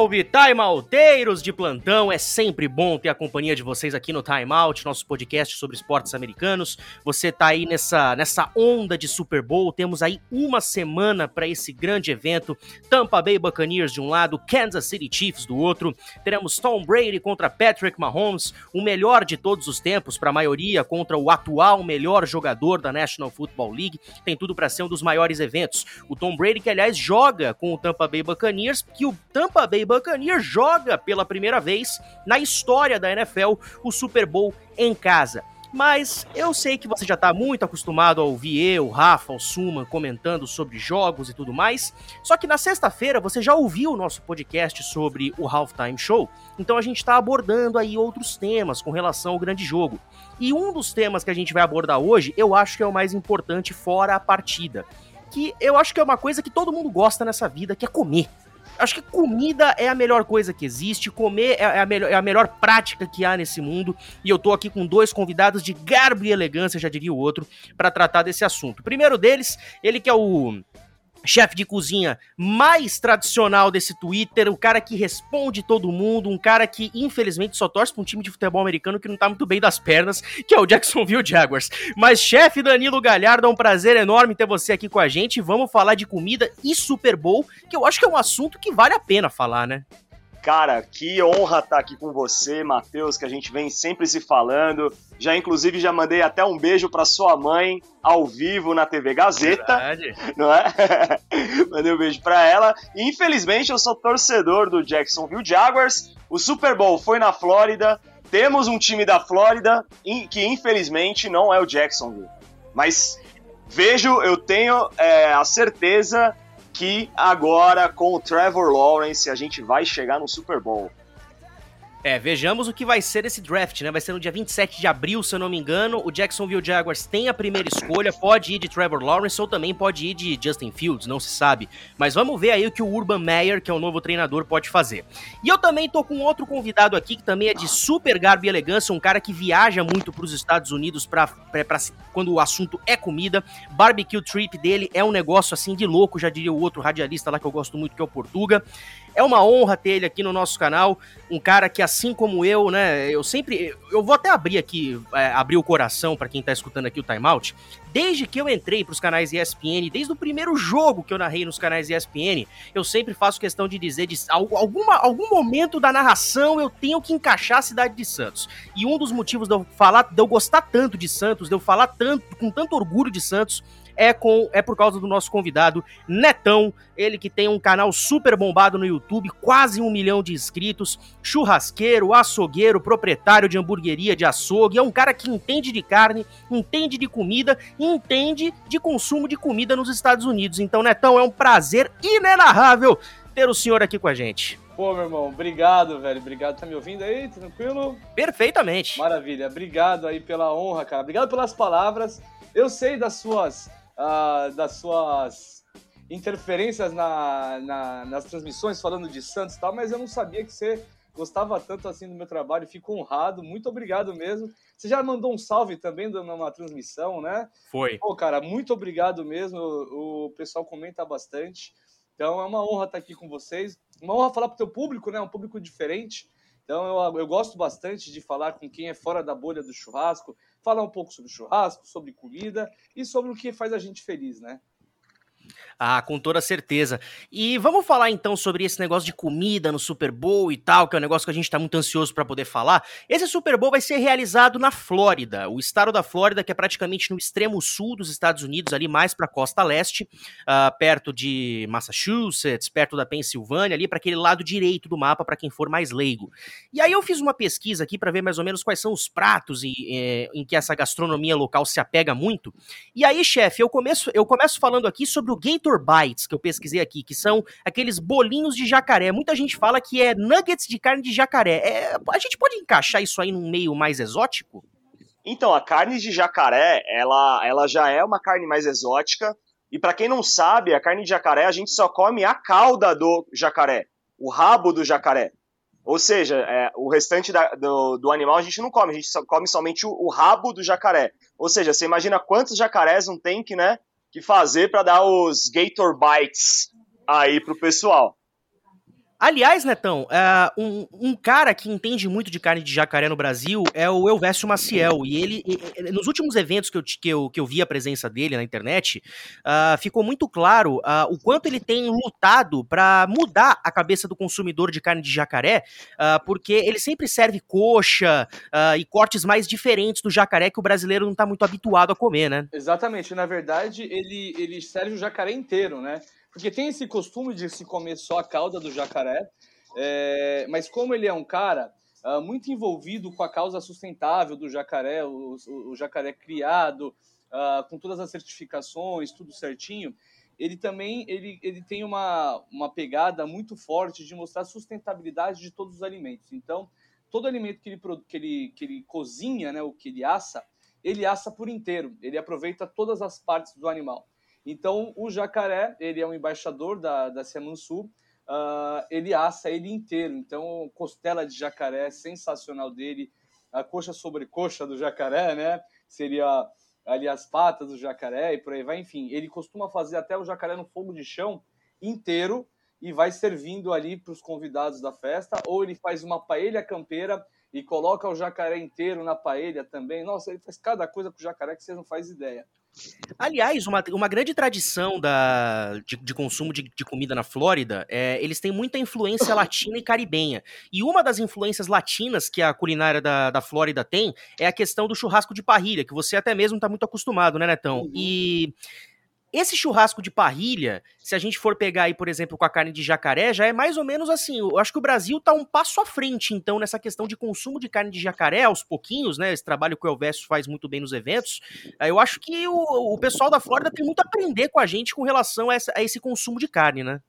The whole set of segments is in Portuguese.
Salve, timeouteiros de plantão! É sempre bom ter a companhia de vocês aqui no Time Out, nosso podcast sobre esportes americanos. Você tá aí nessa, nessa onda de Super Bowl, temos aí uma semana para esse grande evento. Tampa Bay Buccaneers de um lado, Kansas City Chiefs do outro. Teremos Tom Brady contra Patrick Mahomes, o melhor de todos os tempos para a maioria contra o atual melhor jogador da National Football League. Tem tudo para ser um dos maiores eventos. O Tom Brady que aliás joga com o Tampa Bay Buccaneers, que o Tampa Bay Buccaneers joga pela primeira vez na história da NFL o Super Bowl em casa. Mas eu sei que você já está muito acostumado a ouvir eu, Rafa, o Suman comentando sobre jogos e tudo mais. Só que na sexta-feira você já ouviu o nosso podcast sobre o Halftime Show. Então a gente está abordando aí outros temas com relação ao grande jogo. E um dos temas que a gente vai abordar hoje, eu acho que é o mais importante fora a partida. Que eu acho que é uma coisa que todo mundo gosta nessa vida, que é comer. Acho que comida é a melhor coisa que existe, comer é, é a, melhor, é a melhor prática que há nesse mundo. E eu tô aqui com dois convidados de garbo e elegância, já diria o outro, para tratar desse assunto. O primeiro deles, ele que é o chefe de cozinha mais tradicional desse Twitter, o cara que responde todo mundo, um cara que infelizmente só torce para um time de futebol americano que não tá muito bem das pernas, que é o Jacksonville Jaguars. Mas chefe Danilo Galhardo, é um prazer enorme ter você aqui com a gente. Vamos falar de comida e Super Bowl, que eu acho que é um assunto que vale a pena falar, né? Cara, que honra estar aqui com você, Matheus, que a gente vem sempre se falando. Já, inclusive, já mandei até um beijo para sua mãe ao vivo na TV Gazeta. Verdade. Não é? mandei um beijo para ela. E, infelizmente, eu sou torcedor do Jacksonville Jaguars. O Super Bowl foi na Flórida. Temos um time da Flórida que, infelizmente, não é o Jacksonville. Mas vejo, eu tenho é, a certeza que agora com o Trevor Lawrence a gente vai chegar no Super Bowl. É, vejamos o que vai ser esse draft, né? Vai ser no dia 27 de abril, se eu não me engano. O Jacksonville Jaguars tem a primeira escolha, pode ir de Trevor Lawrence ou também pode ir de Justin Fields, não se sabe. Mas vamos ver aí o que o Urban Meyer, que é o novo treinador, pode fazer. E eu também tô com outro convidado aqui, que também é de super garbo e elegância, um cara que viaja muito para os Estados Unidos pra, quando o assunto é comida. Barbecue trip dele é um negócio assim de louco, já diria o outro radialista lá que eu gosto muito, que é o Portuga. É uma honra ter ele aqui no nosso canal, um cara que assim como eu, né, eu sempre, eu vou até abrir aqui, é, abrir o coração para quem tá escutando aqui o timeout. Desde que eu entrei para os canais ESPN, desde o primeiro jogo que eu narrei nos canais ESPN, eu sempre faço questão de dizer de alguma, algum momento da narração eu tenho que encaixar a cidade de Santos. E um dos motivos de eu falar, de eu gostar tanto de Santos, de eu falar tanto, com tanto orgulho de Santos, é, com, é por causa do nosso convidado, Netão, ele que tem um canal super bombado no YouTube, quase um milhão de inscritos, churrasqueiro, açougueiro, proprietário de hamburgueria, de açougue, é um cara que entende de carne, entende de comida entende de consumo de comida nos Estados Unidos. Então, Netão, é um prazer inenarrável ter o senhor aqui com a gente. Pô, meu irmão, obrigado, velho. Obrigado. Tá me ouvindo aí? Tranquilo? Perfeitamente. Maravilha. Obrigado aí pela honra, cara. Obrigado pelas palavras. Eu sei das suas uh, das suas interferências na, na, nas transmissões falando de Santos e tal, mas eu não sabia que você gostava tanto assim do meu trabalho, fico honrado, muito obrigado mesmo. Você já mandou um salve também numa transmissão, né? Foi. Pô, cara, muito obrigado mesmo, o pessoal comenta bastante, então é uma honra estar aqui com vocês, uma honra falar para o teu público, né? Um público diferente, então eu, eu gosto bastante de falar com quem é fora da bolha do churrasco, falar um pouco sobre churrasco, sobre comida e sobre o que faz a gente feliz, né? Ah, com toda certeza. E vamos falar então sobre esse negócio de comida no Super Bowl e tal, que é um negócio que a gente está muito ansioso para poder falar. Esse Super Bowl vai ser realizado na Flórida, o estado da Flórida, que é praticamente no extremo sul dos Estados Unidos, ali mais para a costa leste, uh, perto de Massachusetts, perto da Pensilvânia, ali para aquele lado direito do mapa, para quem for mais leigo. E aí eu fiz uma pesquisa aqui para ver mais ou menos quais são os pratos em, eh, em que essa gastronomia local se apega muito. E aí, chefe, eu começo, eu começo falando aqui sobre o Gator Bites, que eu pesquisei aqui, que são aqueles bolinhos de jacaré. Muita gente fala que é nuggets de carne de jacaré. É, a gente pode encaixar isso aí num meio mais exótico? Então, a carne de jacaré, ela, ela já é uma carne mais exótica. E para quem não sabe, a carne de jacaré, a gente só come a cauda do jacaré, o rabo do jacaré. Ou seja, é, o restante da, do, do, animal a gente não come, a gente só come somente o, o, rabo do jacaré. Ou seja, você imagina quantos jacarés um tank, né? Que fazer para dar os Gator Bites aí pro pessoal. Aliás, Netão, uh, um, um, cara que entende muito de carne de jacaré no Brasil é o Elvésio Maciel. E ele, nos últimos eventos que eu, que, eu, que eu vi a presença dele na internet, uh, ficou muito claro uh, o quanto ele tem lutado para mudar a cabeça do consumidor de carne de jacaré, porque ele sempre serve coxa e cortes mais diferentes do jacaré que o brasileiro não está muito habituado a comer, né? Exatamente. Na verdade, ele, ele serve o jacaré inteiro, né? Porque tem esse costume de se comer só a cauda do jacaré, é, mas como ele é um cara uh, muito envolvido com a causa sustentável do jacaré, o, o, o jacaré criado, uh, com todas as certificações, tudo certinho, ele também ele, ele tem uma, uma pegada muito forte de mostrar a sustentabilidade de todos os alimentos. Então, todo alimento que ele, que ele, que ele cozinha, né, o que ele assa, ele assa por inteiro. Ele aproveita todas as partes do animal. Então, o jacaré, ele é um embaixador da, da uh, ele assa ele inteiro. Então, costela de jacaré, sensacional dele, a coxa sobre coxa do jacaré, né? Seria ali as patas do jacaré e por aí vai. Enfim, ele costuma fazer até o jacaré no fogo de chão inteiro e vai servindo ali para os convidados da festa, ou ele faz uma paella campeira e coloca o jacaré inteiro na paella também. Nossa, ele faz cada coisa com o jacaré que você não faz ideia. Aliás, uma, uma grande tradição da, de, de consumo de, de, comida na Flórida, é, eles têm muita influência latina e caribenha. E uma das influências latinas que a culinária da, da Flórida tem é a questão do churrasco de parrilha, que você até mesmo está muito acostumado, né, Netão? Uhum. E esse churrasco de parrilha, se a gente for pegar aí, por exemplo, com a carne de jacaré, já é mais ou menos assim. Eu acho que o Brasil tá um passo à frente, então, nessa questão de consumo de carne de jacaré, aos pouquinhos, né? Esse trabalho que o Elvésio faz muito bem nos eventos. Eu acho que o, o pessoal da Flórida tem muito a aprender com a gente com relação a, essa, a esse consumo de carne, né?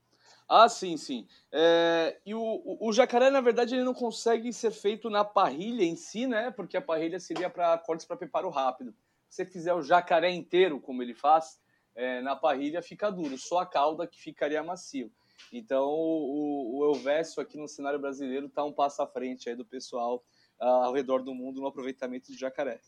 Ah, sim, sim. É, e o, o, o, jacaré, na verdade, ele não consegue ser feito na parrilha em si, né? Porque a parrilha seria para cortes para preparo rápido. Se você fizer o jacaré inteiro, como ele faz, é, na parrilha fica duro, só a cauda que ficaria macio. Então o, o Elvésio aqui no cenário brasileiro está um passo à frente aí do pessoal uh, ao redor do mundo no aproveitamento de jacaré.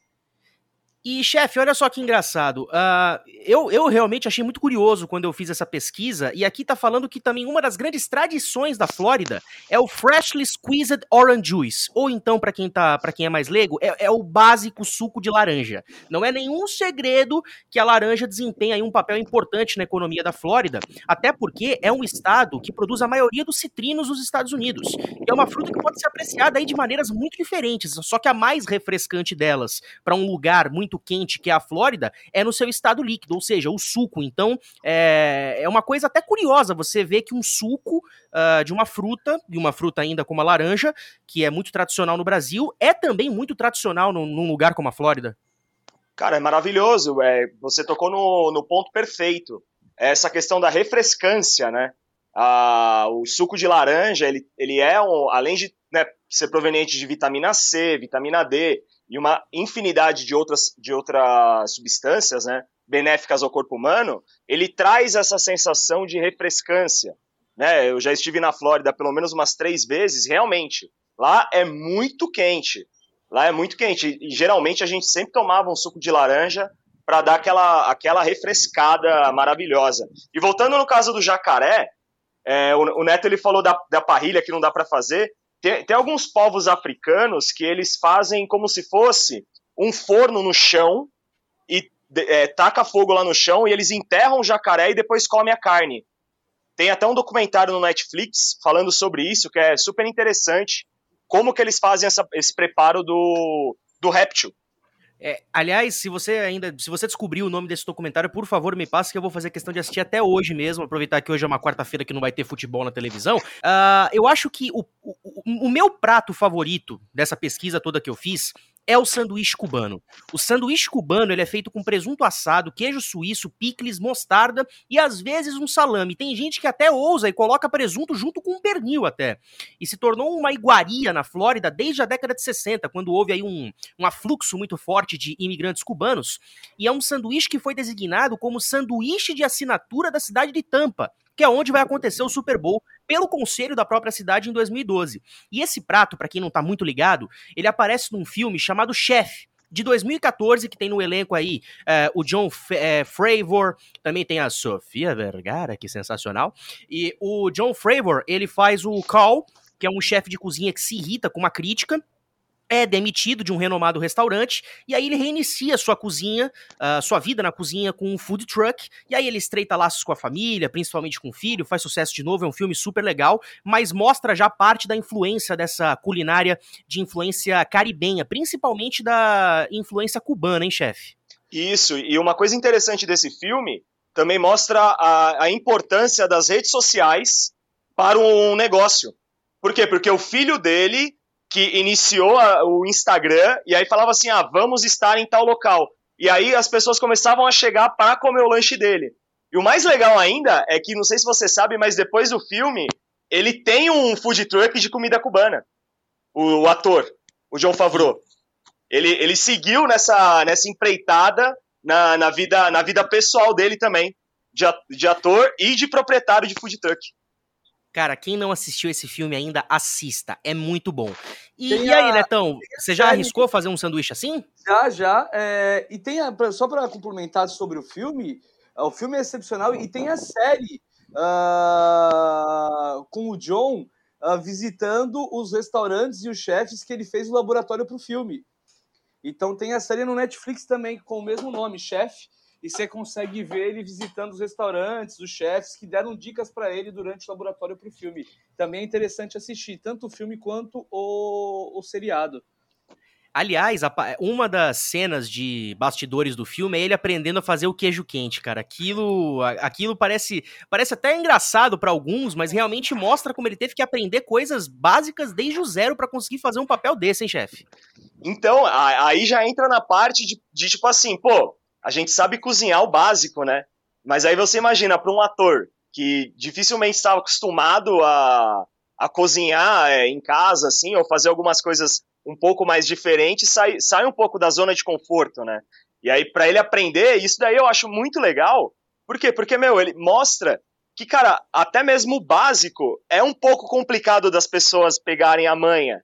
E, chefe, olha só que engraçado. Uh, eu, eu realmente achei muito curioso quando eu fiz essa pesquisa, e aqui tá falando que também uma das grandes tradições da Flórida é o Freshly Squeezed Orange Juice. Ou então, para quem, tá, quem é mais leigo, é, é, o básico suco de laranja. Não é nenhum segredo que a laranja desempenha um papel importante na economia da Flórida, até porque é um estado que produz a maioria dos citrinos dos Estados Unidos. E é uma fruta que pode ser apreciada aí de maneiras muito diferentes, só que a mais refrescante delas, para um lugar muito muito quente, que é a Flórida, é no seu estado líquido, ou seja, o suco. Então, é, é uma coisa até curiosa você ver que um suco uh, de uma fruta, e uma fruta ainda como a laranja, que é muito tradicional no Brasil, é também muito tradicional num, num lugar como a Flórida. Cara, é maravilhoso. É, você tocou no, no ponto perfeito. Essa questão da refrescância, né? Ah, o suco de laranja, ele, ele é, um, além de né, ser proveniente de vitamina C, vitamina D, e uma infinidade de outras, de outras substâncias, né, benéficas ao corpo humano, ele traz essa sensação de refrescância. Né? Eu já estive na Flórida pelo menos umas três vezes, realmente. Lá é muito quente. Lá é muito quente. E geralmente a gente sempre tomava um suco de laranja para dar aquela, aquela refrescada maravilhosa. E voltando no caso do jacaré, é, o, o, Neto ele falou da, da parrilha que não dá para fazer. Tem, tem alguns povos africanos que eles fazem como se fosse um forno no chão e é, taca fogo lá no chão e eles enterram o jacaré e depois comem a carne. Tem até um documentário no Netflix falando sobre isso, que é super interessante, como que eles fazem essa, esse preparo do, do réptil. É, aliás, se você ainda, se você descobrir o nome desse documentário, por favor, me passe que eu vou fazer questão de assistir até hoje mesmo, aproveitar que hoje é uma quarta-feira que não vai ter futebol na televisão. Uh, eu acho que o, o, o meu prato favorito dessa pesquisa toda que eu fiz é o sanduíche cubano. O sanduíche cubano ele é feito com presunto assado, queijo suíço, picles, mostarda e às vezes um salame. Tem gente que até ousa e coloca presunto junto com um pernil até. E se tornou uma iguaria na Flórida desde a década de 60, quando houve aí um, um afluxo muito forte de imigrantes cubanos. E é um sanduíche que foi designado como sanduíche de assinatura da cidade de Tampa, que é onde vai acontecer o Super Bowl pelo conselho da própria cidade em 2012. E esse prato, para quem não tá muito ligado, ele aparece num filme chamado Chef, de 2014, que tem no elenco aí é, o John F é, Fravor, também tem a Sofia Vergara, que sensacional. E o John Fravor, ele faz o Carl, que é um chefe de cozinha que se irrita com uma crítica é demitido de um renomado restaurante e aí ele reinicia sua cozinha, uh, sua vida na cozinha com um food truck e aí ele estreita laços com a família, principalmente com o filho, faz sucesso de novo, é um filme super legal, mas mostra já parte da influência dessa culinária de influência caribenha, principalmente da influência cubana, hein, chefe? Isso, e uma coisa interessante desse filme também mostra a, a importância das redes sociais para um negócio. Por quê? Porque o filho dele que iniciou a, o Instagram e aí falava assim: ah, vamos estar em tal local. E aí as pessoas começavam a chegar para comer o lanche dele. E o mais legal ainda é que, não sei se você sabe, mas depois do filme, ele tem um food truck de comida cubana. O, o ator, o John Favreau. Ele, ele seguiu nessa, nessa empreitada na, na, vida, na vida pessoal dele também, de, de ator e de proprietário de food truck. Cara, quem não assistiu esse filme ainda, assista. É muito bom. E, e aí, Netão, você já arriscou fazer um sanduíche assim? Já, já. É, e tem a, só para complementar sobre o filme, o filme é excepcional e tem a série uh, com o John uh, visitando os restaurantes e os chefes que ele fez o laboratório para o filme. Então tem a série no Netflix também com o mesmo nome, Chef e você consegue ver ele visitando os restaurantes, os chefs que deram dicas para ele durante o laboratório para o filme. Também é interessante assistir tanto o filme quanto o, o seriado. Aliás, uma das cenas de bastidores do filme é ele aprendendo a fazer o queijo quente, cara. Aquilo, aquilo parece, parece até engraçado para alguns, mas realmente mostra como ele teve que aprender coisas básicas desde o zero para conseguir fazer um papel desse, hein, chefe? Então, aí já entra na parte de, de tipo assim, pô, a gente sabe cozinhar o básico, né? Mas aí você imagina para um ator que dificilmente estava acostumado a, a cozinhar é, em casa, assim, ou fazer algumas coisas um pouco mais diferentes, sai, sai um pouco da zona de conforto, né? E aí, para ele aprender, isso daí eu acho muito legal. Por quê? Porque, meu, ele mostra que, cara, até mesmo o básico é um pouco complicado das pessoas pegarem a manha.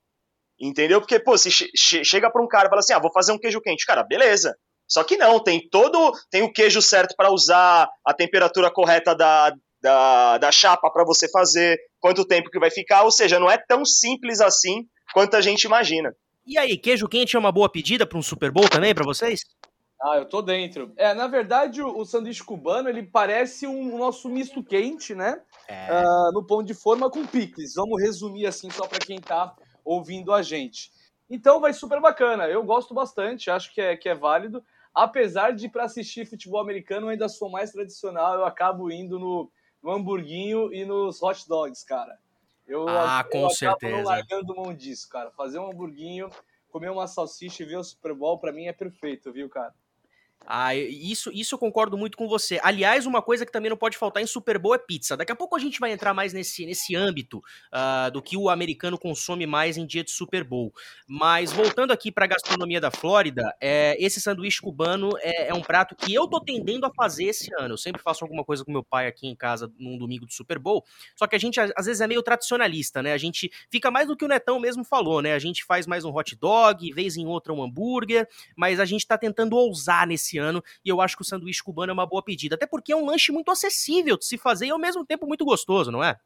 Entendeu? Porque, pô, se che chega para um cara e fala assim, ah, vou fazer um queijo quente. Cara, beleza. Só que não, tem todo. Tem o queijo certo para usar, a temperatura correta da, da, da chapa para você fazer, quanto tempo que vai ficar, ou seja, não é tão simples assim quanto a gente imagina. E aí, queijo quente é uma boa pedida para um Super Bowl também para vocês? Ah, eu tô dentro. É, na verdade, o, o sanduíche cubano, ele parece um, um nosso misto quente, né? É. Uh, no pão de forma com picles. Vamos resumir assim só para quem tá ouvindo a gente. Então vai super bacana. Eu gosto bastante, acho que é, que é válido apesar de para assistir futebol americano eu ainda sou mais tradicional, eu acabo indo no, no hamburguinho e nos hot dogs, cara. Eu, ah, eu, com eu certeza. não largando mão disso, cara. Fazer um hamburguinho, comer uma salsicha e ver o Super Bowl, para mim é perfeito, viu, cara? Ah, isso, isso eu concordo muito com você. Aliás, uma coisa que também não pode faltar em Super Bowl é pizza. Daqui a pouco a gente vai entrar mais nesse, nesse âmbito uh, do que o americano consome mais em dia de Super Bowl. Mas voltando aqui para a gastronomia da Flórida, é, esse sanduíche cubano é, é, um prato que eu tô tendendo a fazer esse ano. Eu sempre faço alguma coisa com meu pai aqui em casa num domingo de Super Bowl. Só que a gente às vezes é meio tradicionalista, né? A gente fica mais do que o Netão mesmo falou, né? A gente faz mais um hot dog, vez em outra um hambúrguer, mas a gente tá tentando ousar nesse esse ano, e eu acho que o sanduíche cubano é uma boa pedida, até porque é um lanche muito acessível de se fazer e ao mesmo tempo muito gostoso, não é?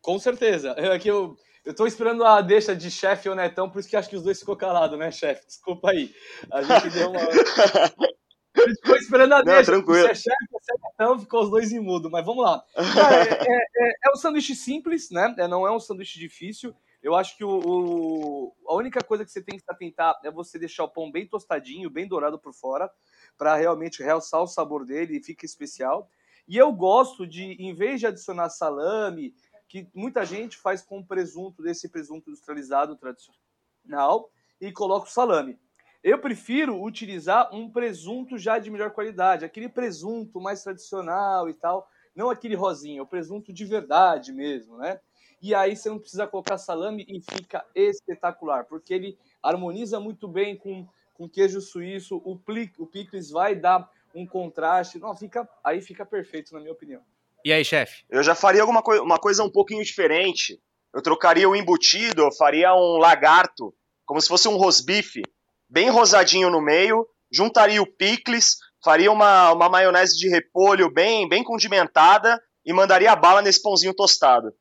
Com certeza. É que eu, eu tô esperando a deixa de chefe ou netão, por isso que acho que os dois ficou calado, né, chefe? Desculpa aí. A gente deu uma. Gente ficou esperando a deixa. Tranquilo. Se é chefe, se é netão, ficou os dois em mudo, mas vamos lá. Cara, é, é, é, é um sanduíche simples, né? É, não é um sanduíche difícil. Eu acho que o, o, a única coisa que você tem que se atentar é você deixar o pão bem tostadinho, bem dourado por fora para realmente realçar o sabor dele e fica especial. E eu gosto de, em vez de adicionar salame, que muita gente faz com presunto, desse presunto industrializado tradicional, e coloca o salame. Eu prefiro utilizar um presunto já de melhor qualidade, aquele presunto mais tradicional e tal, não aquele rosinho, é o presunto de verdade mesmo, né? E aí você não precisa colocar salame e fica espetacular, porque ele harmoniza muito bem com com queijo suíço, o, pli, o picles vai dar um contraste. Não, fica, aí fica perfeito, na minha opinião. E aí, chefe? Eu já faria alguma uma coisa um pouquinho diferente. Eu trocaria o embutido, eu faria um lagarto, como se fosse um rosbife. bem rosadinho no meio, juntaria o picles, faria uma, uma maionese de repolho bem, bem condimentada e mandaria a bala nesse pãozinho tostado.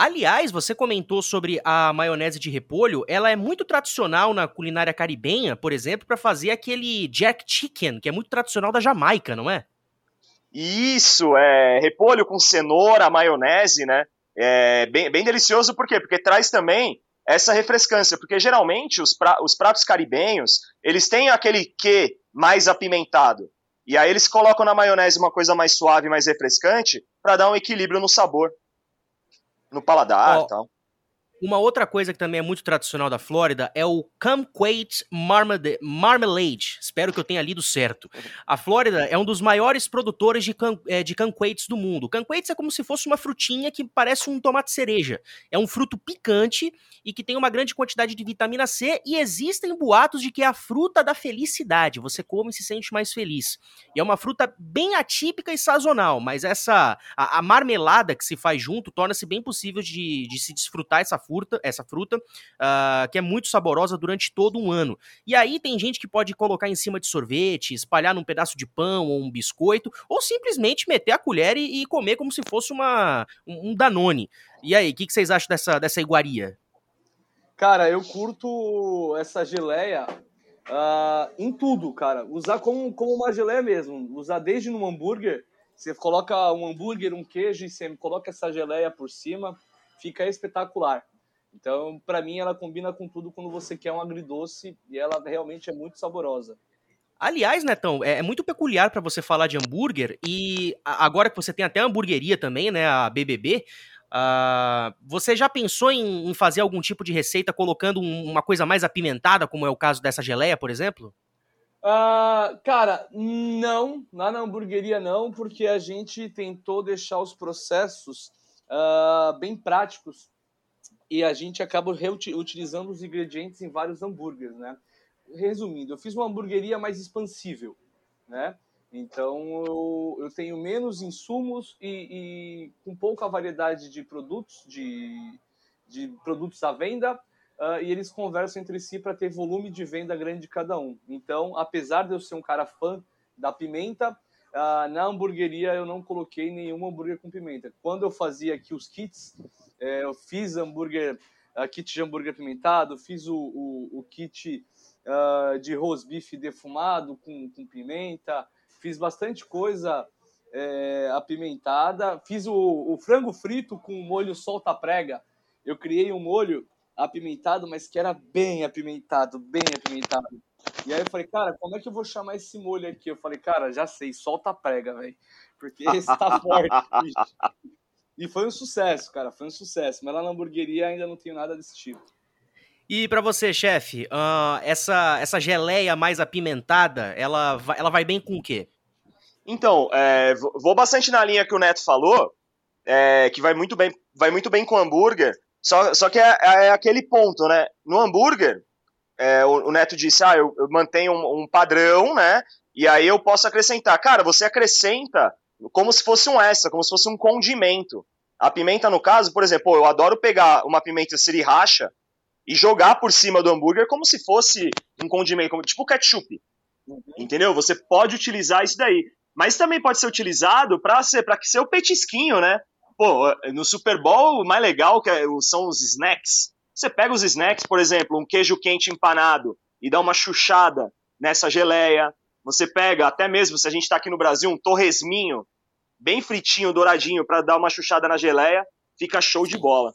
Aliás, você comentou sobre a maionese de repolho. Ela é muito tradicional na culinária caribenha, por exemplo, para fazer aquele jack chicken, que é muito tradicional da Jamaica, não é? Isso, é repolho com cenoura, maionese, né? É bem, bem delicioso, por quê? Porque traz também essa refrescância, porque geralmente os, pra, os pratos caribenhos, eles têm aquele quê mais apimentado. E aí eles colocam na maionese uma coisa mais suave, mais refrescante, para dar um equilíbrio no sabor no paladar e tal. Uma outra coisa que também é muito tradicional da Flórida é o Kumquat Marmalade. Espero que eu tenha lido certo. A Flórida é um dos maiores produtores de, é, de kumquats do mundo. Kumquats é como se fosse uma frutinha que parece um tomate cereja. É um fruto picante e que tem uma grande quantidade de vitamina C e existem boatos de que é a fruta da felicidade. Você come e se sente mais feliz. E é uma fruta bem atípica e sazonal, mas essa a, a marmelada que se faz junto torna-se bem possível de, de se desfrutar essa fruta, essa fruta uh, que é muito saborosa durante todo um ano. E aí tem gente que pode colocar em cima de sorvete, espalhar num pedaço de pão ou um biscoito, ou simplesmente meter a colher e, e comer como se fosse uma, um, Danone. E aí, o que, que vocês acham dessa, dessa iguaria? Cara, eu curto essa geleia uh, em tudo, cara. Usar como, como uma geleia mesmo. Usar desde no hambúrguer. Você coloca um hambúrguer, um queijo e você coloca essa geleia por cima, fica espetacular. Então, para mim, ela combina com tudo quando você quer um agridoce e ela realmente é muito saborosa. Aliás, Netão, é, é muito peculiar para você falar de hambúrguer e agora que você tem até a hamburgueria também, né, a BBB, uh, ah, você já pensou em, em, fazer algum tipo de receita colocando um, uma coisa mais apimentada, como é o caso dessa geleia, por exemplo? Uh, cara, não, lá na hamburgueria não, porque a gente tentou deixar os processos uh, bem práticos e a gente acaba reutilizando os ingredientes em vários hambúrgueres, né? Resumindo, eu fiz uma hamburgueria mais expansível, né? Então eu, eu tenho menos insumos e, e, com pouca variedade de produtos, de, de produtos à venda, uh, e eles conversam entre si para ter volume de venda grande de cada um. Então, apesar de eu ser um cara fã da pimenta, uh, na hamburgueria eu não coloquei nenhum hambúrguer com pimenta. Quando eu fazia aqui os kits, é, eu fiz hambúrguer, uh, kit de hambúrguer apimentado, fiz o, o, o kit uh, de rosbife defumado com, com pimenta, fiz bastante coisa é, apimentada, fiz o, o, frango frito com molho solta-prega. Eu criei um molho apimentado, mas que era bem apimentado, bem apimentado. E aí eu falei, cara, como é que eu vou chamar esse molho aqui? Eu falei, cara, já sei, solta prega, velho. Porque esse tá forte, bicho. E foi um sucesso, cara, foi um sucesso. Mas lá na hamburgueria ainda não tenho nada desse tipo. E para você, chefe, uh, essa, essa geleia mais apimentada, ela, vai, ela vai bem com o quê? Então, é, vou bastante na linha que o Neto falou, é, que vai muito bem, vai muito bem com hambúrguer. Só, só que é, é aquele ponto, né? No hambúrguer, é, o, o, Neto disse, ah, eu, eu mantenho um, um, padrão, né? E aí eu posso acrescentar. Cara, você acrescenta como se fosse um extra, como se fosse um condimento. A pimenta, no caso, por exemplo, eu adoro pegar uma pimenta sriracha e jogar por cima do hambúrguer como se fosse um condimento, como, tipo ketchup. Uhum. Entendeu? Você pode utilizar isso daí. Mas também pode ser utilizado para ser, pra ser o petisquinho, né? Pô, no Super Bowl, o mais legal que é, são os snacks. Você pega os snacks, por exemplo, um queijo quente empanado e dá uma chuchada nessa geleia, você pega, até mesmo se a gente está aqui no Brasil, um torresminho, bem fritinho, douradinho, para dar uma chuchada na geleia, fica show de bola.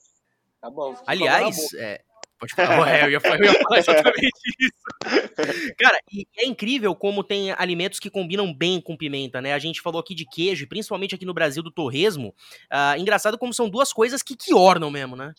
Tá bom. Aliás, é, pode falar, é, eu, ia falar, eu ia falar exatamente isso. Cara, e é incrível como tem alimentos que combinam bem com pimenta, né? A gente falou aqui de queijo, principalmente aqui no Brasil do torresmo. Uh, engraçado como são duas coisas que, que ornam mesmo, né?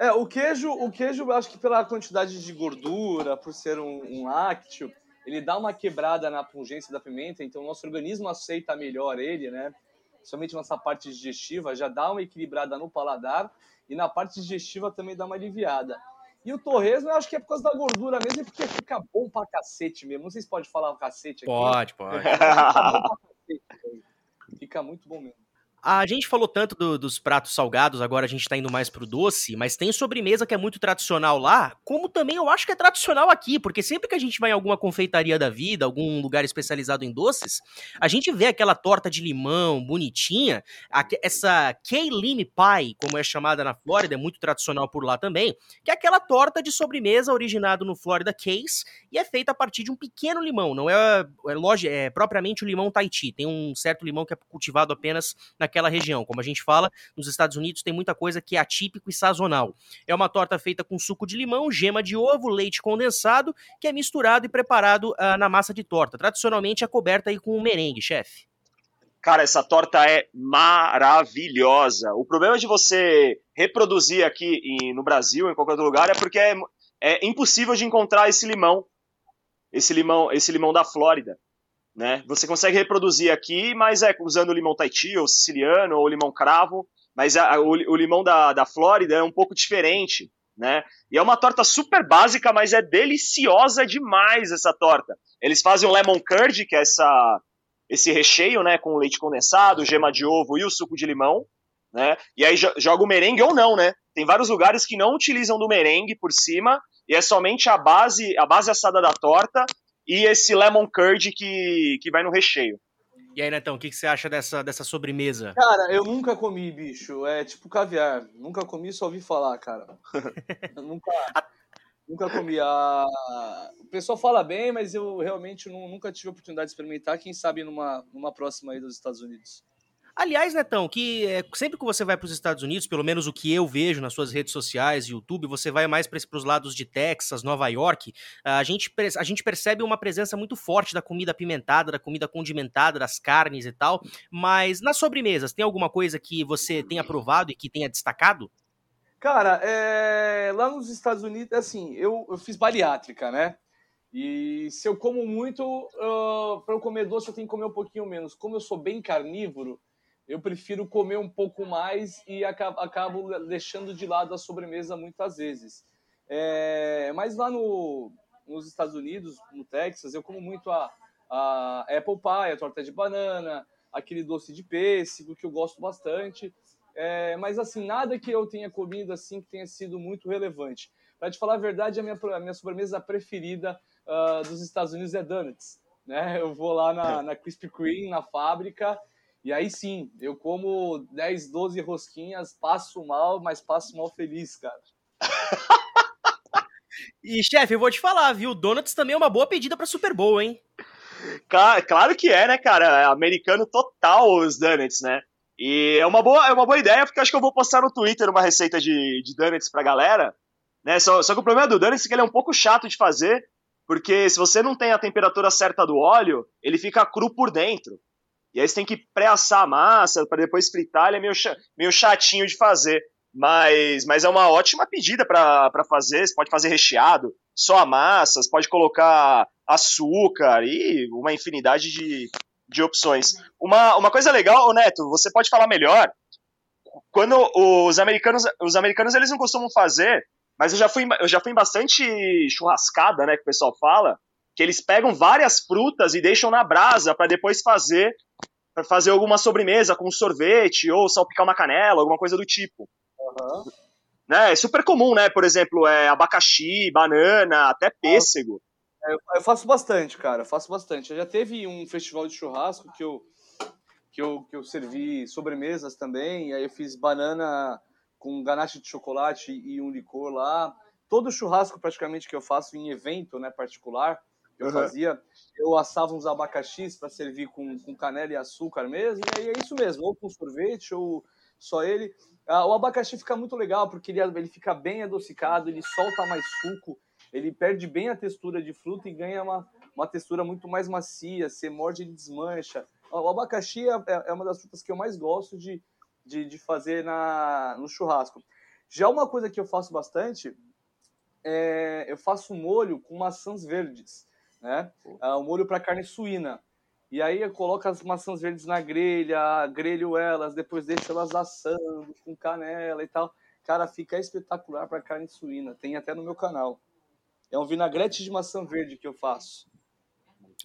É, o queijo, o queijo, acho que pela quantidade de gordura, por ser um, um lácteo, ele dá uma quebrada na pungência da pimenta, então o nosso organismo aceita melhor ele, né? Somente nessa parte digestiva já dá uma equilibrada no paladar e na parte digestiva também dá uma aliviada. E o torresmo eu acho que é por causa da gordura mesmo e porque fica bom pra cacete mesmo. Não sei se pode falar o cacete aqui. Pode, pode. Fica, bom pra cacete, fica muito bom mesmo. A gente falou tanto do, dos pratos salgados, agora a gente tá indo mais pro doce, mas tem sobremesa que é muito tradicional lá, como também eu acho que é tradicional aqui, porque sempre que a gente vai em alguma confeitaria da vida, algum lugar especializado em doces, a gente vê aquela torta de limão bonitinha, essa Kayline Pie, como é chamada na Flórida, é muito tradicional por lá também, que é aquela torta de sobremesa originado no Florida Case e é feita a partir de um pequeno limão, não é, é, é propriamente o limão Tahiti, tem um certo limão que é cultivado apenas na naquela região. Como a gente fala, nos Estados Unidos tem muita coisa que é atípico e sazonal. É uma torta feita com suco de limão, gema de ovo, leite condensado, que é misturado e preparado uh, na massa de torta. Tradicionalmente é coberta aí com um merengue, chefe. Cara, essa torta é maravilhosa. O problema de você reproduzir aqui em, no Brasil, em qualquer outro lugar, é porque é, é impossível de encontrar esse limão, esse limão, esse limão da Flórida né? Você consegue reproduzir aqui, mas é usando o limão Tahiti, ou siciliano, ou limão cravo, mas a, o, o, limão da, da Flórida é um pouco diferente, né? E é uma torta super básica, mas é deliciosa demais essa torta. Eles fazem um lemon curd, que é essa, esse recheio, né, com leite condensado, gema de ovo e o suco de limão, né? E aí joga o merengue ou não, né? Tem vários lugares que não utilizam do merengue por cima e é somente a base, a base assada da torta e esse lemon curd que, que vai no recheio. E aí, Netão, o que, que você acha dessa, dessa sobremesa? Cara, eu nunca comi, bicho. É tipo caviar. Nunca comi, só ouvi falar, cara. nunca, nunca comi. A... O pessoal fala bem, mas eu realmente nunca tive a oportunidade de experimentar. Quem sabe numa, numa próxima aí dos Estados Unidos. Aliás, Netão, que é, sempre que você vai para os Estados Unidos, pelo menos o que eu vejo nas suas redes sociais, YouTube, você vai mais para os lados de Texas, Nova York, a gente, a gente percebe uma presença muito forte da comida apimentada, da comida condimentada, das carnes e tal. Mas nas sobremesas, tem alguma coisa que você tenha provado e que tenha destacado? Cara, é... lá nos Estados Unidos, assim, eu, eu fiz bariátrica, né? E se eu como muito, uh, para eu comer doce, eu tenho que comer um pouquinho menos. Como eu sou bem carnívoro, eu prefiro comer um pouco mais e acabo deixando de lado a sobremesa muitas vezes. É, mas lá no, nos Estados Unidos, no Texas, eu como muito a, a apple pie, a torta de banana, aquele doce de pêssego que eu gosto bastante. É, mas assim, nada que eu tenha comido assim que tenha sido muito relevante. Para te falar a verdade, a minha, a minha sobremesa preferida uh, dos Estados Unidos é donuts. Né? Eu vou lá na, na Krispy Kreme, na fábrica, e aí sim, eu como 10, 12 rosquinhas, passo mal, mas passo mal feliz, cara. e, chefe, eu vou te falar, viu? Donuts também é uma boa pedida pra Super Bowl, hein? Claro que é, né, cara? É americano total os donuts, né? E é uma boa, é uma boa ideia, porque acho que eu vou postar no Twitter uma receita de, de donuts pra galera. Né? Só, só que o problema do donuts é que ele é um pouco chato de fazer, porque se você não tem a temperatura certa do óleo, ele fica cru por dentro. E aí você tem que pré-assar a massa para depois fritar, ele é meio, meio chatinho de fazer. Mas, mas é uma ótima pedida para fazer. Você pode fazer recheado, só a massa, você pode colocar açúcar e uma infinidade de, de opções. Uma, uma coisa legal, Neto, você pode falar melhor. Quando os americanos, os americanos eles não costumam fazer, mas eu já fui, eu já fui em bastante churrascada, né, que o pessoal fala, que eles pegam várias frutas e deixam na brasa para depois fazer para fazer alguma sobremesa com sorvete ou salpicar uma canela, alguma coisa do tipo. Uhum. Né? É super comum, né? Por exemplo, é abacaxi, banana, até pêssego. É, eu faço bastante, cara, eu faço bastante. Já teve um festival de churrasco que eu, que eu, que eu servi sobremesas também, aí eu fiz banana com ganache de chocolate e um licor lá. Todo churrasco praticamente que eu faço em evento né, particular, eu uhum. fazia, eu assava uns abacaxis para servir com, com canela e açúcar mesmo, e aí é isso mesmo, ou com sorvete, ou só ele. Ah, o abacaxi fica muito legal, porque ele, ele fica bem adocicado, ele solta mais suco, ele perde bem a textura de fruta e ganha uma, uma textura muito mais macia, você morde e desmancha. O abacaxi é, é, é uma das frutas que eu mais gosto de, de, de fazer na, no churrasco. Já uma coisa que eu faço bastante, é, eu faço molho com maçãs verdes né? Uh, um molho para carne suína. E aí eu coloco as maçãs verdes na grelha, grelho elas, depois deixo elas assando com canela e tal. Cara, fica espetacular para carne suína. Tem até no meu canal. É um vinagrete de maçã verde que eu faço.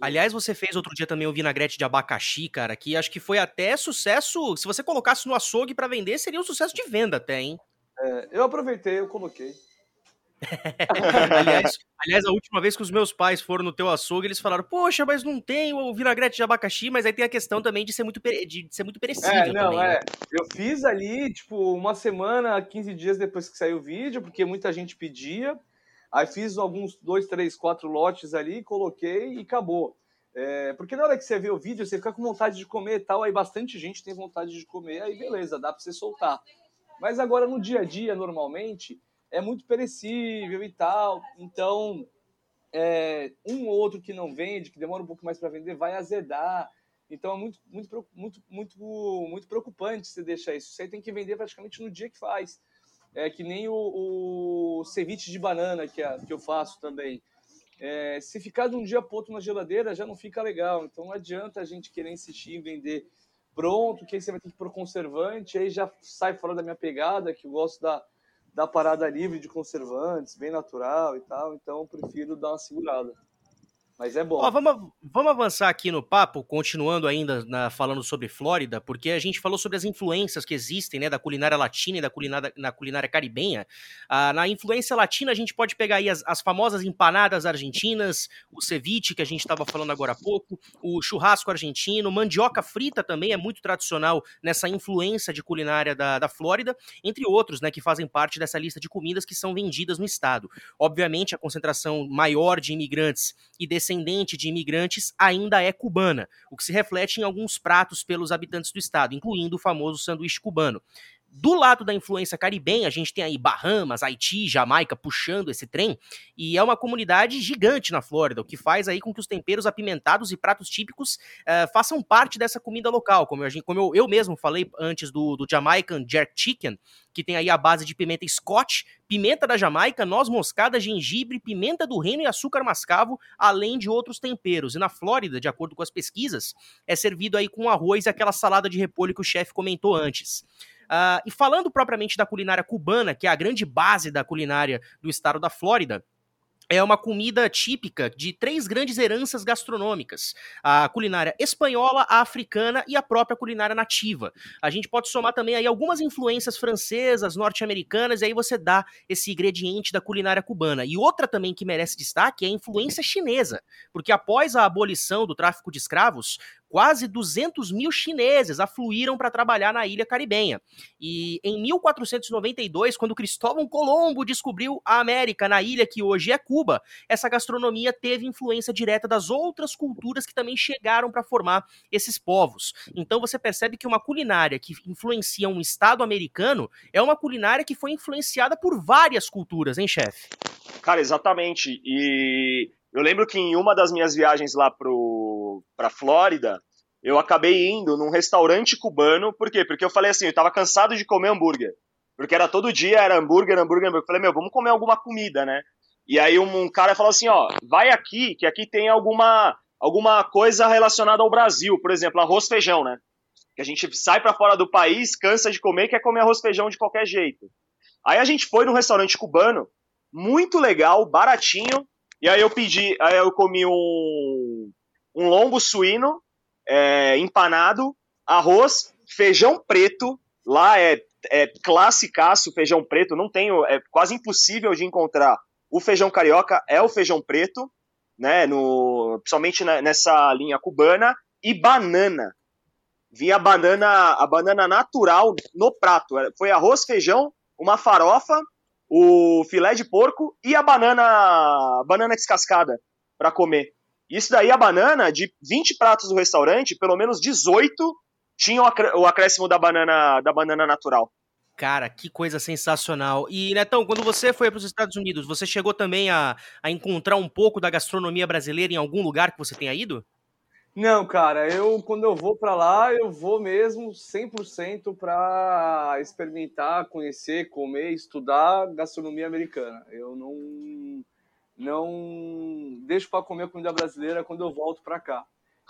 Aliás, você fez outro dia também o vinagrete de abacaxi, cara, que acho que foi até sucesso. Se você colocasse no açougue para vender, seria um sucesso de venda até, hein? É, eu aproveitei, eu coloquei. aliás, aliás, a última vez que os meus pais foram no teu açougue, eles falaram: Poxa, mas não tem o vinagrete de abacaxi, mas aí tem a questão também de ser muito, de ser muito perecível. É, não, também, é. Né? Eu fiz ali, tipo, uma semana, 15 dias depois que saiu o vídeo, porque muita gente pedia. Aí fiz alguns, dois, três, quatro lotes ali, coloquei e acabou. É, porque na hora que você vê o vídeo, você fica com vontade de comer e tal, aí bastante gente tem vontade de comer, aí beleza, dá pra você soltar. Mas agora no dia a dia, normalmente, é muito perecível e tal. Então, é, um ou outro que não vende, que demora um pouco mais para vender, vai azedar. Então é muito, muito, muito, muito, muito preocupante você deixar isso. Você tem que vender praticamente no dia que faz. É que nem o, o ceviche de banana que, é, que eu faço também. É, se ficar de um dia para outro na geladeira, já não fica legal. Então não adianta a gente querer insistir em vender pronto, que aí você vai ter que ir pro conservante, aí já sai fora da minha pegada, que eu gosto da, da parada livre de conservantes, bem natural e tal, então prefiro dar uma segurada. Mas é bom. Ó, vamos, vamos avançar aqui no papo, continuando ainda na, falando sobre Flórida, porque a gente falou sobre as influências que existem, né, da culinária latina e da culinária, na culinária caribenha. Ah, na influência latina, a gente pode pegar aí as, as famosas empanadas argentinas, o ceviche, que a gente estava falando agora há pouco, o churrasco argentino, mandioca frita também é muito tradicional nessa influência de culinária da, da Flórida, entre outros, né, que fazem parte dessa lista de comidas que são vendidas no estado. Obviamente, a concentração maior de imigrantes e desse descendente de imigrantes ainda é cubana, o que se reflete em alguns pratos pelos habitantes do estado, incluindo o famoso sanduíche cubano. Do lado da influência caribenha, a gente tem aí Bahamas, Haiti, Jamaica puxando esse trem, e é uma comunidade gigante na Flórida, o que faz aí com que os temperos apimentados e pratos típicos uh, façam parte dessa comida local, como, eu, como eu, eu mesmo falei antes do, do Jamaican Jerk Chicken, que tem aí a base de pimenta scotch, pimenta da Jamaica, noz moscada, gengibre, pimenta do reino e açúcar mascavo, além de outros temperos. E na Flórida, de acordo com as pesquisas, é servido aí com arroz e aquela salada de repolho que o chefe comentou antes. Uh, e falando propriamente da culinária cubana, que é a grande base da culinária do estado da Flórida, é uma comida típica de três grandes heranças gastronômicas: a culinária espanhola, a africana e a própria culinária nativa. A gente pode somar também aí algumas influências francesas, norte-americanas, e aí você dá esse ingrediente da culinária cubana. E outra também que merece destaque é a influência chinesa, porque após a abolição do tráfico de escravos, quase 200 mil chineses afluíram para trabalhar na ilha caribenha. E em 1492, quando Cristóvão Colombo descobriu a América na ilha que hoje é Cuba, essa gastronomia teve influência direta das outras culturas que também chegaram para formar esses povos. Então você percebe que uma culinária que influencia um estado americano é uma culinária que foi influenciada por várias culturas, hein, chefe? Cara, exatamente. E eu lembro que em uma das minhas viagens lá pro, pra Flórida, eu acabei indo num restaurante cubano. Por quê? Porque eu falei assim, eu tava cansado de comer hambúrguer. Porque era todo dia, era hambúrguer, hambúrguer, hambúrguer. Eu falei, meu, vamos comer alguma comida, né? E aí um, um cara falou assim, ó, vai aqui, que aqui tem alguma, alguma coisa relacionada ao Brasil. Por exemplo, arroz feijão, né? Que a gente sai para fora do país, cansa de comer, quer comer arroz feijão de qualquer jeito. Aí a gente foi num restaurante cubano, muito legal, baratinho, e aí eu pedi, aí eu comi um, um lombo suíno é, empanado, arroz, feijão preto. Lá é, é classicaço feijão preto, não tenho, é quase impossível de encontrar. O feijão carioca é o feijão preto, né? No, principalmente nessa linha cubana e banana. Vinha a banana, a banana natural no prato. Foi arroz, feijão, uma farofa o filé de porco e a banana, banana descascada para comer. Isso daí, a banana, de 20 pratos do restaurante, pelo menos 18 tinham o acréscimo da banana, da banana natural. Cara, que coisa sensacional. E, Netão, quando você foi para os Estados Unidos, você chegou também a, a encontrar um pouco da gastronomia brasileira em algum lugar que você tenha ido? Não, cara, eu quando eu vou para lá, eu vou mesmo 100% para experimentar, conhecer, comer, estudar gastronomia americana. Eu não não deixo para comer comida brasileira quando eu volto para cá.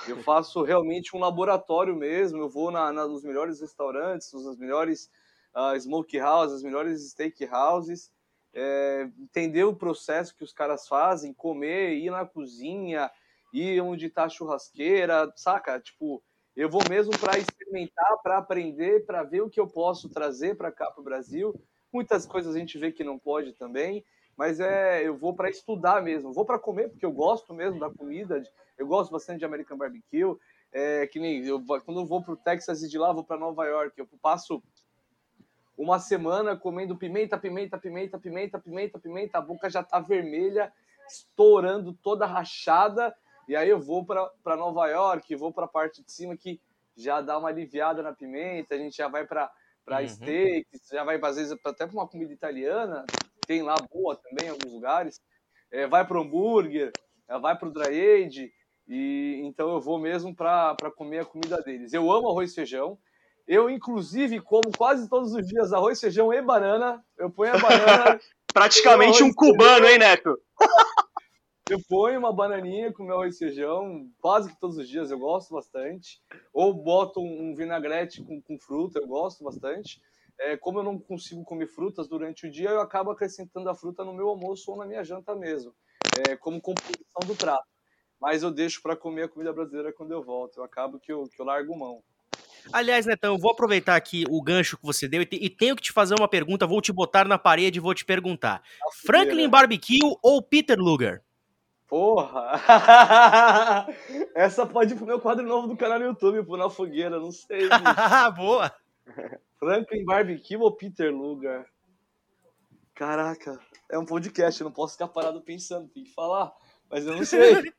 Eu faço realmente um laboratório mesmo, eu vou na, na, nos melhores restaurantes, nos melhores uh, smoke houses, as melhores steak houses, é, entender o processo que os caras fazem, comer, ir na cozinha, ir onde tá a churrasqueira, saca? Tipo, eu vou mesmo para experimentar, para aprender, para ver o que eu posso trazer para cá para o Brasil. Muitas coisas a gente vê que não pode também, mas é, eu vou para estudar mesmo. Vou para comer porque eu gosto mesmo da comida. Eu gosto bastante de American Barbecue. É, que nem eu, quando eu vou para o Texas e de lá vou para Nova York, eu passo uma semana comendo pimenta, pimenta, pimenta, pimenta, pimenta, pimenta, a boca já tá vermelha, estourando toda rachada e aí eu vou para Nova York, vou para a parte de cima que já dá uma aliviada na pimenta, a gente já vai para para uhum. steaks, já vai às vezes até para uma comida italiana, tem lá boa também em alguns lugares. É, vai para o hambúrguer, é, vai para o dry age, e então eu vou mesmo para comer a comida deles. Eu amo arroz e feijão. Eu, inclusive, como quase todos os dias arroz, feijão e banana. Eu ponho a banana. Praticamente um cubano, hein, Neto? Eu ponho uma bananinha com meu arroz e feijão quase que todos os dias, eu gosto bastante. Ou boto um vinagrete com, com fruta, eu gosto bastante. É, como eu não consigo comer frutas durante o dia, eu acabo acrescentando a fruta no meu almoço ou na minha janta mesmo, é, como composição do prato. Mas eu deixo para comer a comida brasileira quando eu volto. Eu acabo que eu, que eu largo mão. Aliás, Netão, eu vou aproveitar aqui o gancho que você deu e, te, e, tenho que te fazer uma pergunta. Vou te botar na parede e vou te perguntar: Franklin Barbecue ou Peter Luger? Porra! Essa pode ir pro meu quadro novo do canal no YouTube, pro Na Fogueira, não sei. Boa! Franklin Barbecue ou Peter Lugar? Caraca, é um podcast, eu não posso ficar parado pensando, tem que falar, mas eu não sei.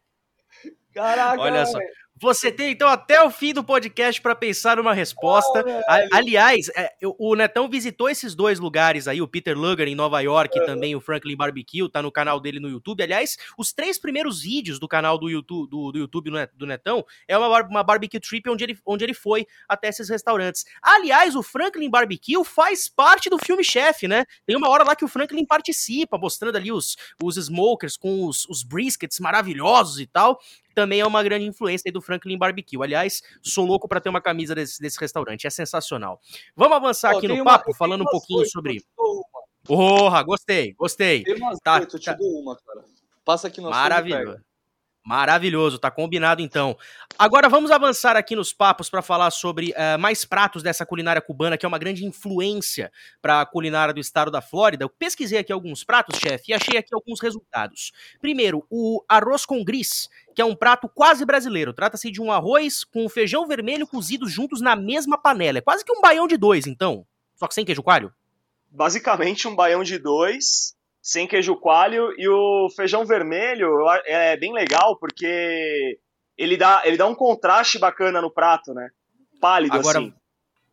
Caraca, Olha só. Você tem então até o fim do podcast para pensar numa resposta. Aliás, é, o Netão visitou esses dois lugares aí, o Peter Luger em Nova York e também o Franklin Barbecue, tá no canal dele no YouTube. Aliás, os três primeiros vídeos do canal do YouTube do, do YouTube do Netão é uma, uma barbecue trip onde ele, onde ele foi até esses restaurantes. Aliás, o Franklin Barbecue faz parte do filme Chef, né? Tem uma hora lá que o Franklin participa, mostrando ali os, os smokers com os, os briskets maravilhosos e tal também é uma grande influência do Franklin Barbecue. Aliás, sou louco para ter uma camisa desse, desse restaurante, é sensacional. Vamos avançar aqui no papo, uma, falando um pouquinho sobre. Porra, gostei, gostei. Tem umas tá, eu te tá... dou uma, cara. Passa aqui no Maravilhoso. Maravilhoso, tá combinado então. Agora vamos avançar aqui nos papos para falar sobre uh, mais pratos dessa culinária cubana, que é uma grande influência para a culinária do estado da Flórida. Eu pesquisei aqui alguns pratos, chefe, e achei aqui alguns resultados. Primeiro, o arroz com gris, que é um prato quase brasileiro. Trata-se de um arroz com feijão vermelho cozido juntos na mesma panela. É quase que um baião de dois, então. Só que sem queijo coalho? Basicamente um baião de dois sem queijo coalho e o feijão vermelho é bem legal porque ele dá, ele dá um contraste bacana no prato, né? Pálido Agora, assim.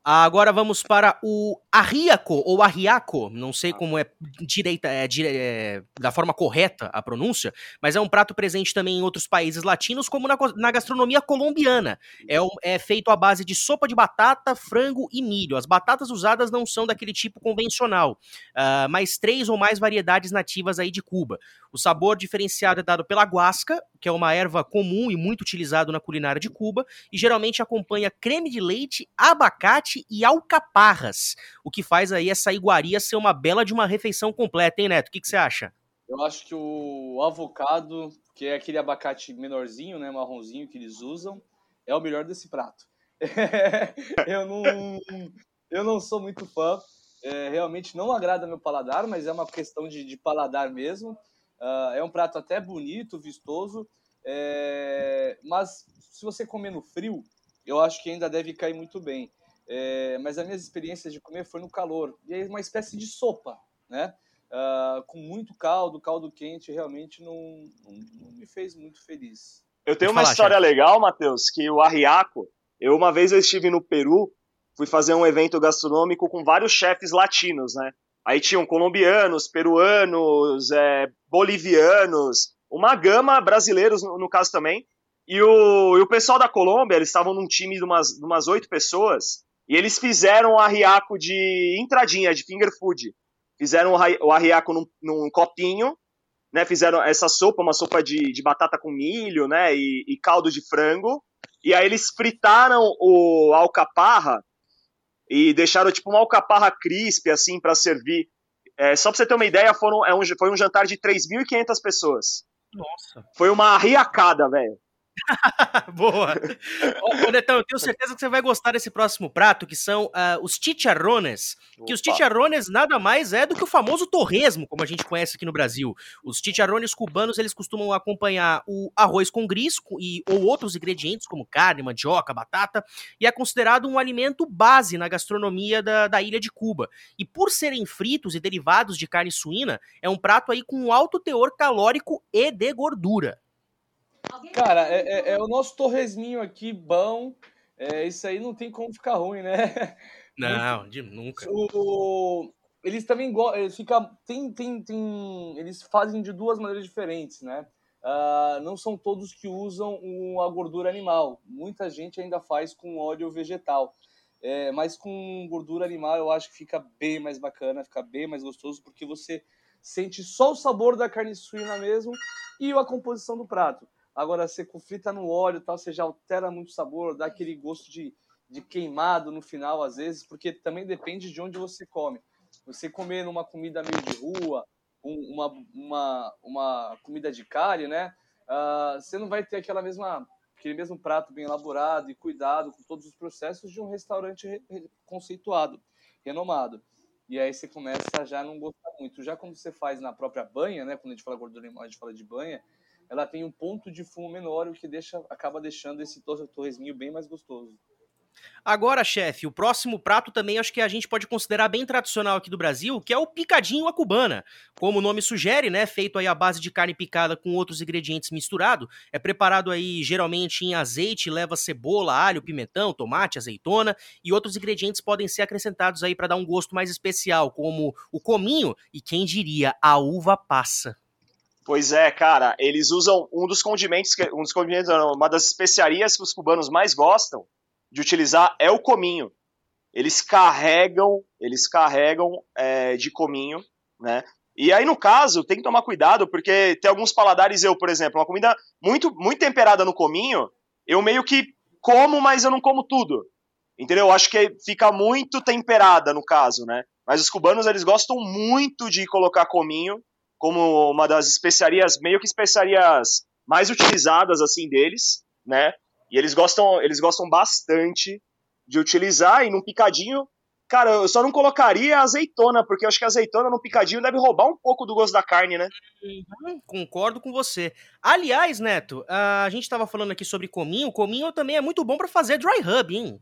Agora vamos para o arriaco ou arriaco, não sei como é direita é, é, da forma correta a pronúncia, mas é um prato presente também em outros países latinos, como na, na gastronomia colombiana. É, é, feito à base de sopa de batata, frango e milho. As batatas usadas não são daquele tipo convencional, uh, mas três ou mais variedades nativas aí de Cuba. O sabor diferenciado é dado pela guasca, que é uma erva comum e muito utilizado na culinária de Cuba, e geralmente acompanha creme de leite, abacate e alcaparras, o que faz aí essa iguaria ser uma bela de uma refeição completa, hein, Neto? O que, que você acha? Eu acho que o avocado, que é aquele abacate menorzinho, né, marronzinho que eles usam, é o melhor desse prato. eu não, eu não sou muito fã, é, realmente não agrada meu paladar, mas é uma questão de, de paladar mesmo. Uh, é um prato até bonito, vistoso, é... mas se você comer no frio, eu acho que ainda deve cair muito bem. É... mas as minhas experiências de comer foi no calor. E é uma espécie de sopa, né? Uh, com muito caldo, caldo quente, realmente não, não, não me fez muito feliz. Eu tenho uma falar, história chefe. legal, Matheus, que o arriaco, eu uma vez eu estive no Peru, fui fazer um evento gastronômico com vários chefes latinos, né? Aí tinham colombianos, peruanos, é, bolivianos, uma gama brasileiros no, no caso também. E o, e o pessoal da Colômbia, eles estavam num time de umas, de umas oito pessoas, e eles fizeram o arriaco de entradinha, de finger food. Fizeram o arriaco num, num copinho, né, fizeram essa sopa, uma sopa de, de batata com milho, né, e, e caldo de frango, e aí eles fritaram o alcaparra e deixaram tipo uma alcaparra crisp assim para servir. É, só para você ter uma ideia, foram, é um, foi um jantar de 3.500 pessoas. Nossa. Foi uma riacada, velho. Boa! Ô, Netão, eu tenho certeza que você vai gostar desse próximo prato, que são uh, os chicharrones. Opa. Que os chicharrones nada mais é do que o famoso torresmo, como a gente conhece aqui no Brasil. Os chicharrones cubanos, eles costumam acompanhar o arroz com gris e, ou outros ingredientes, como carne, mandioca, batata, e é considerado um alimento base na gastronomia da, da ilha de Cuba. E por serem fritos e derivados de carne suína, é um prato aí com um alto teor calórico e de gordura. Cara, é, é, é, o nosso torresminho aqui, bom. É, isso aí não tem como ficar ruim, né? Não, de nunca. O, eles também eles fica, tem, tem, tem, eles fazem de duas maneiras diferentes, né? Uh, não são todos que usam a gordura animal. Muita gente ainda faz com óleo vegetal. É, mas com gordura animal eu acho que fica bem mais bacana, fica bem mais gostoso, porque você sente só o sabor da carne suína mesmo e a composição do prato. Agora, você frita no óleo tal, você já altera muito o sabor, dá aquele gosto de, de queimado no final, às vezes, porque também depende de onde você come. Você comer numa comida meio de rua, uma, uma, uma comida de carne, né? Uh, você não vai ter aquela mesma, aquele mesmo prato bem elaborado e cuidado com todos os processos de um restaurante re, conceituado, renomado. E aí você começa já a não gostar muito. Já quando você faz na própria banha, né? Quando a gente fala gordura animal, a gente fala de banha, ela tem um ponto de fumo menor, o que deixa, acaba deixando esse torresminho bem mais gostoso. Agora, chefe, o próximo prato também acho que a gente pode considerar bem tradicional aqui do Brasil, que é o picadinho à cubana. Como o nome sugere, né, feito aí à base de carne picada com outros ingredientes misturado, é preparado aí geralmente em azeite, leva cebola, alho, pimentão, tomate, azeitona e outros ingredientes podem ser acrescentados aí para dar um gosto mais especial, como o cominho e quem diria a uva passa. Pois é, cara, eles usam um dos condimentos, um dos condimentos, uma das especiarias que os cubanos mais gostam de utilizar é o cominho. Eles carregam, eles carregam é, de cominho, né? E aí, no caso, tem que tomar cuidado, porque tem alguns paladares, eu, por exemplo, uma comida muito, muito temperada no cominho, eu meio que como, mas eu não como tudo. Entendeu? Eu acho que fica muito temperada no caso, né? Mas os cubanos, eles gostam muito de colocar cominho como uma das especiarias, meio que especiarias mais utilizadas assim deles, né? E eles gostam, eles gostam bastante de utilizar e num picadinho, cara, eu só não colocaria azeitona, porque eu acho que a azeitona no picadinho deve roubar um pouco do gosto da carne, né? Uhum, concordo com você. Aliás, Neto, a gente estava falando aqui sobre cominho, o cominho também é muito bom para fazer dry rub, hein?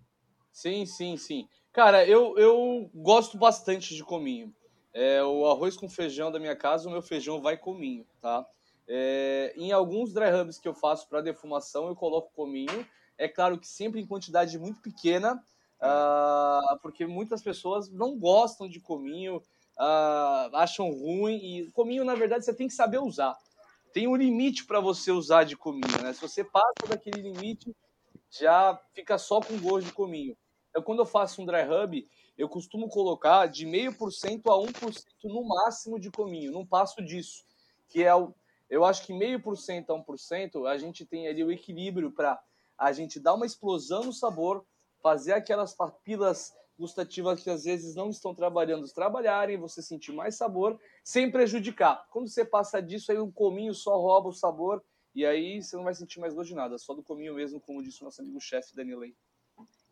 Sim, sim, sim. Cara, eu, eu gosto bastante de cominho. É, o arroz com feijão da minha casa, o meu feijão vai cominho, tá? É, em alguns dry rubs que eu faço para defumação, eu coloco cominho. É claro que sempre em quantidade muito pequena, uh, porque muitas pessoas não gostam de cominho, uh, acham ruim. E cominho, na verdade, você tem que saber usar. Tem um limite para você usar de cominho, né? Se você passa daquele limite, já fica só com gosto de cominho. Então, quando eu faço um dry rub, eu costumo colocar de 0,5% a 1% no máximo de cominho, não passo disso, que é o, eu acho que 0,5% a 1% a gente tem ali o equilíbrio para a gente dar uma explosão no sabor, fazer aquelas papilas gustativas que às vezes não estão trabalhando trabalharem, você sentir mais sabor, sem prejudicar. Quando você passa disso, aí o cominho só rouba o sabor e aí você não vai sentir mais gosto de nada, só do cominho mesmo, como disse o nosso amigo chefe Danilei.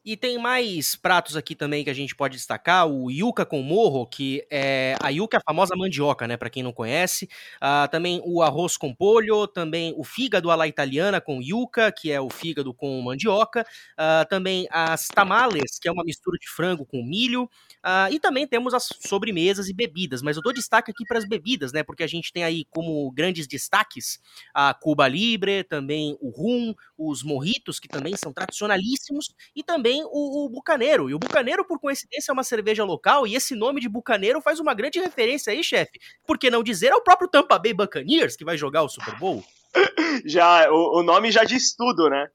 E tem mais pratos aqui também que a gente pode destacar, o yuca com morro, que é a yuca é a famosa mandioca, né, para quem não conhece. Uh, também o arroz com polho, também o fígado à la italiana com yuca, que é o fígado com mandioca. Uh, também as tamales, que é uma mistura de frango com milho. Uh, e também temos as sobremesas e bebidas, mas eu dou destaque aqui para as bebidas, né, porque a gente tem aí como grandes destaques a Cuba Libre, também o rum, os morritos, que também são tradicionalíssimos, e também tem o, o Bucaneiro. E o Bucaneiro, por coincidência, é uma cerveja local, e esse nome de Bucaneiro faz uma grande referência aí, chefe. Por que não dizer ao próprio Tampa Bay Buccaneers, que vai jogar o Super Bowl? Já, o, o nome já diz tudo, né?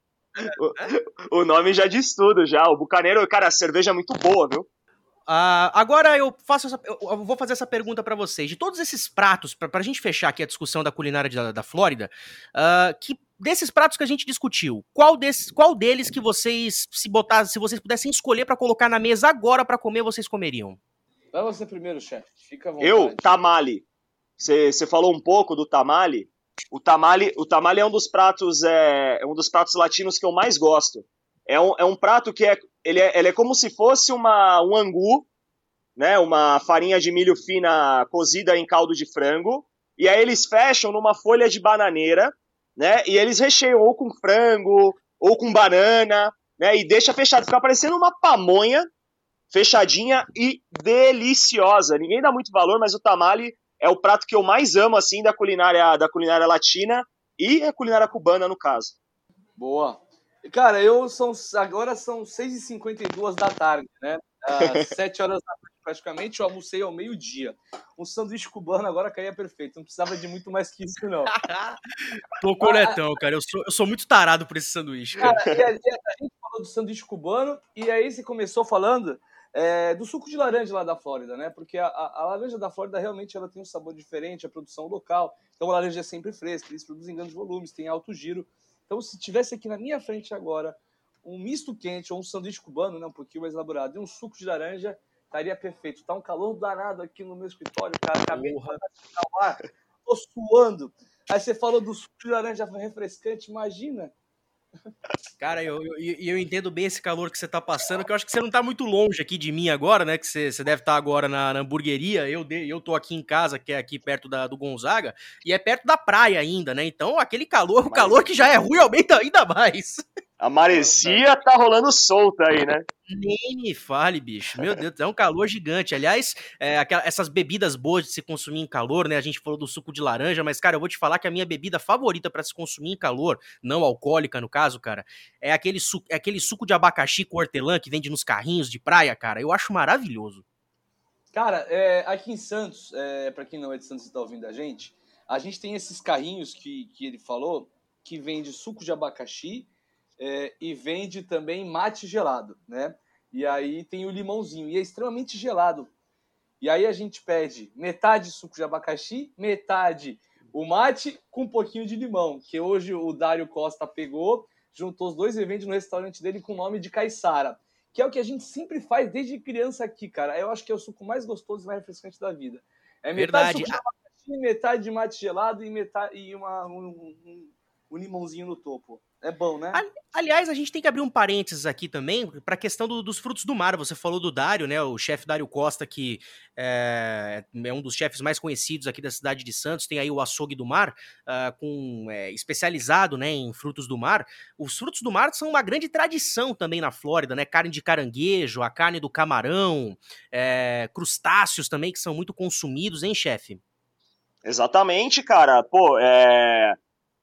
O, o, nome já diz tudo, já. O Bucaneiro, cara, a cerveja é muito boa, viu? Uh, agora eu faço essa, eu vou fazer essa pergunta para vocês. De todos esses pratos, para a gente fechar aqui a discussão da culinária da, da Flórida, uh, que desses pratos que a gente discutiu, qual, desses, qual deles que vocês, se botar, se vocês pudessem escolher para colocar na mesa agora para comer, vocês comeriam? Vai você primeiro, chefe. Fica à vontade. Eu, tamale. Você falou um pouco do tamale. O tamale, o tamale é um dos pratos é, é um dos pratos latinos que eu mais gosto. É um, é um prato que é ele, é ele é como se fosse uma um angu, né? Uma farinha de milho fina cozida em caldo de frango. E aí eles fecham numa folha de bananeira, né? E eles recheiam ou com frango ou com banana, né? E deixa fechado, fica parecendo uma pamonha fechadinha e deliciosa. Ninguém dá muito valor, mas o tamale é o prato que eu mais amo assim da culinária da culinária latina e a culinária cubana no caso. Boa. Cara, eu são agora são 6h52 da tarde, né? Às 7 horas da tarde praticamente, eu almocei ao meio-dia. Um sanduíche cubano agora caía perfeito, não precisava de muito mais que isso, não. Tô coletão, cara. Eu sou, eu sou muito tarado por esse sanduíche. Cara, cara a, a, gente falou do sanduíche cubano, e aí você começou falando é, do suco de laranja lá da Flórida, né? Porque a, a, a, laranja da Flórida realmente ela tem um sabor diferente, a produção local. Então a laranja é sempre fresca, eles produzem grandes volumes, tem alto giro. Então se tivesse aqui na minha frente agora um misto quente ou um sanduíche cubano, né, um pouquinho mais elaborado, e um suco de laranja, estaria perfeito. Tá um calor danado aqui no meu escritório, cara. Acabei de ar, tô suando. Aí você falou do suco de laranja refrescante, imagina Cara, eu, eu, eu, entendo bem esse calor que você tá passando, que eu acho que você não tá muito longe aqui de mim agora, né? Que você, você deve estar tá agora na, na, hamburgueria. Eu, eu tô aqui em casa, que é aqui perto da, do Gonzaga, e é perto da praia ainda, né? Então aquele calor, o calor que já é ruim, aumenta ainda mais. A maresia tá rolando solta aí, né? Nem me fale, bicho. Meu Deus, é um calor gigante. Aliás, é, aquela, essas bebidas boas de se consumir em calor, né? A gente falou do suco de laranja, mas, cara, eu vou te falar que a minha bebida favorita para se consumir em calor, não alcoólica no caso, cara, é aquele, su é aquele suco de abacaxi com hortelã que vende nos carrinhos de praia, cara. Eu acho maravilhoso. Cara, é, aqui em Santos, é, para quem não é de Santos e tá ouvindo a gente, a gente tem esses carrinhos que, que ele falou que vende suco de abacaxi é, e vende também mate gelado, né? E aí tem o limãozinho, e é extremamente gelado. E aí a gente pede metade suco de abacaxi, metade o mate com um pouquinho de limão, que hoje o Dário Costa pegou, juntou os dois e vende no restaurante dele com o nome de Caissara, que é o que a gente sempre faz desde criança aqui, cara. Eu acho que é o suco mais gostoso e mais refrescante da vida. É metade Verdade. suco de abacaxi, metade de mate gelado e metade e uma, um, um, um limãozinho no topo. É bom, né? Aliás, a gente tem que abrir um parênteses aqui também para a questão do, dos frutos do mar. Você falou do Dário, né? O chefe Dário Costa, que é, é, um dos chefes mais conhecidos aqui da cidade de Santos. Tem aí o açougue do mar, uh, com, é, especializado né, em frutos do mar. Os frutos do mar são uma grande tradição também na Flórida, né? Carne de caranguejo, a carne do camarão, é, crustáceos também, que são muito consumidos, hein, chefe? Exatamente, cara. Pô, é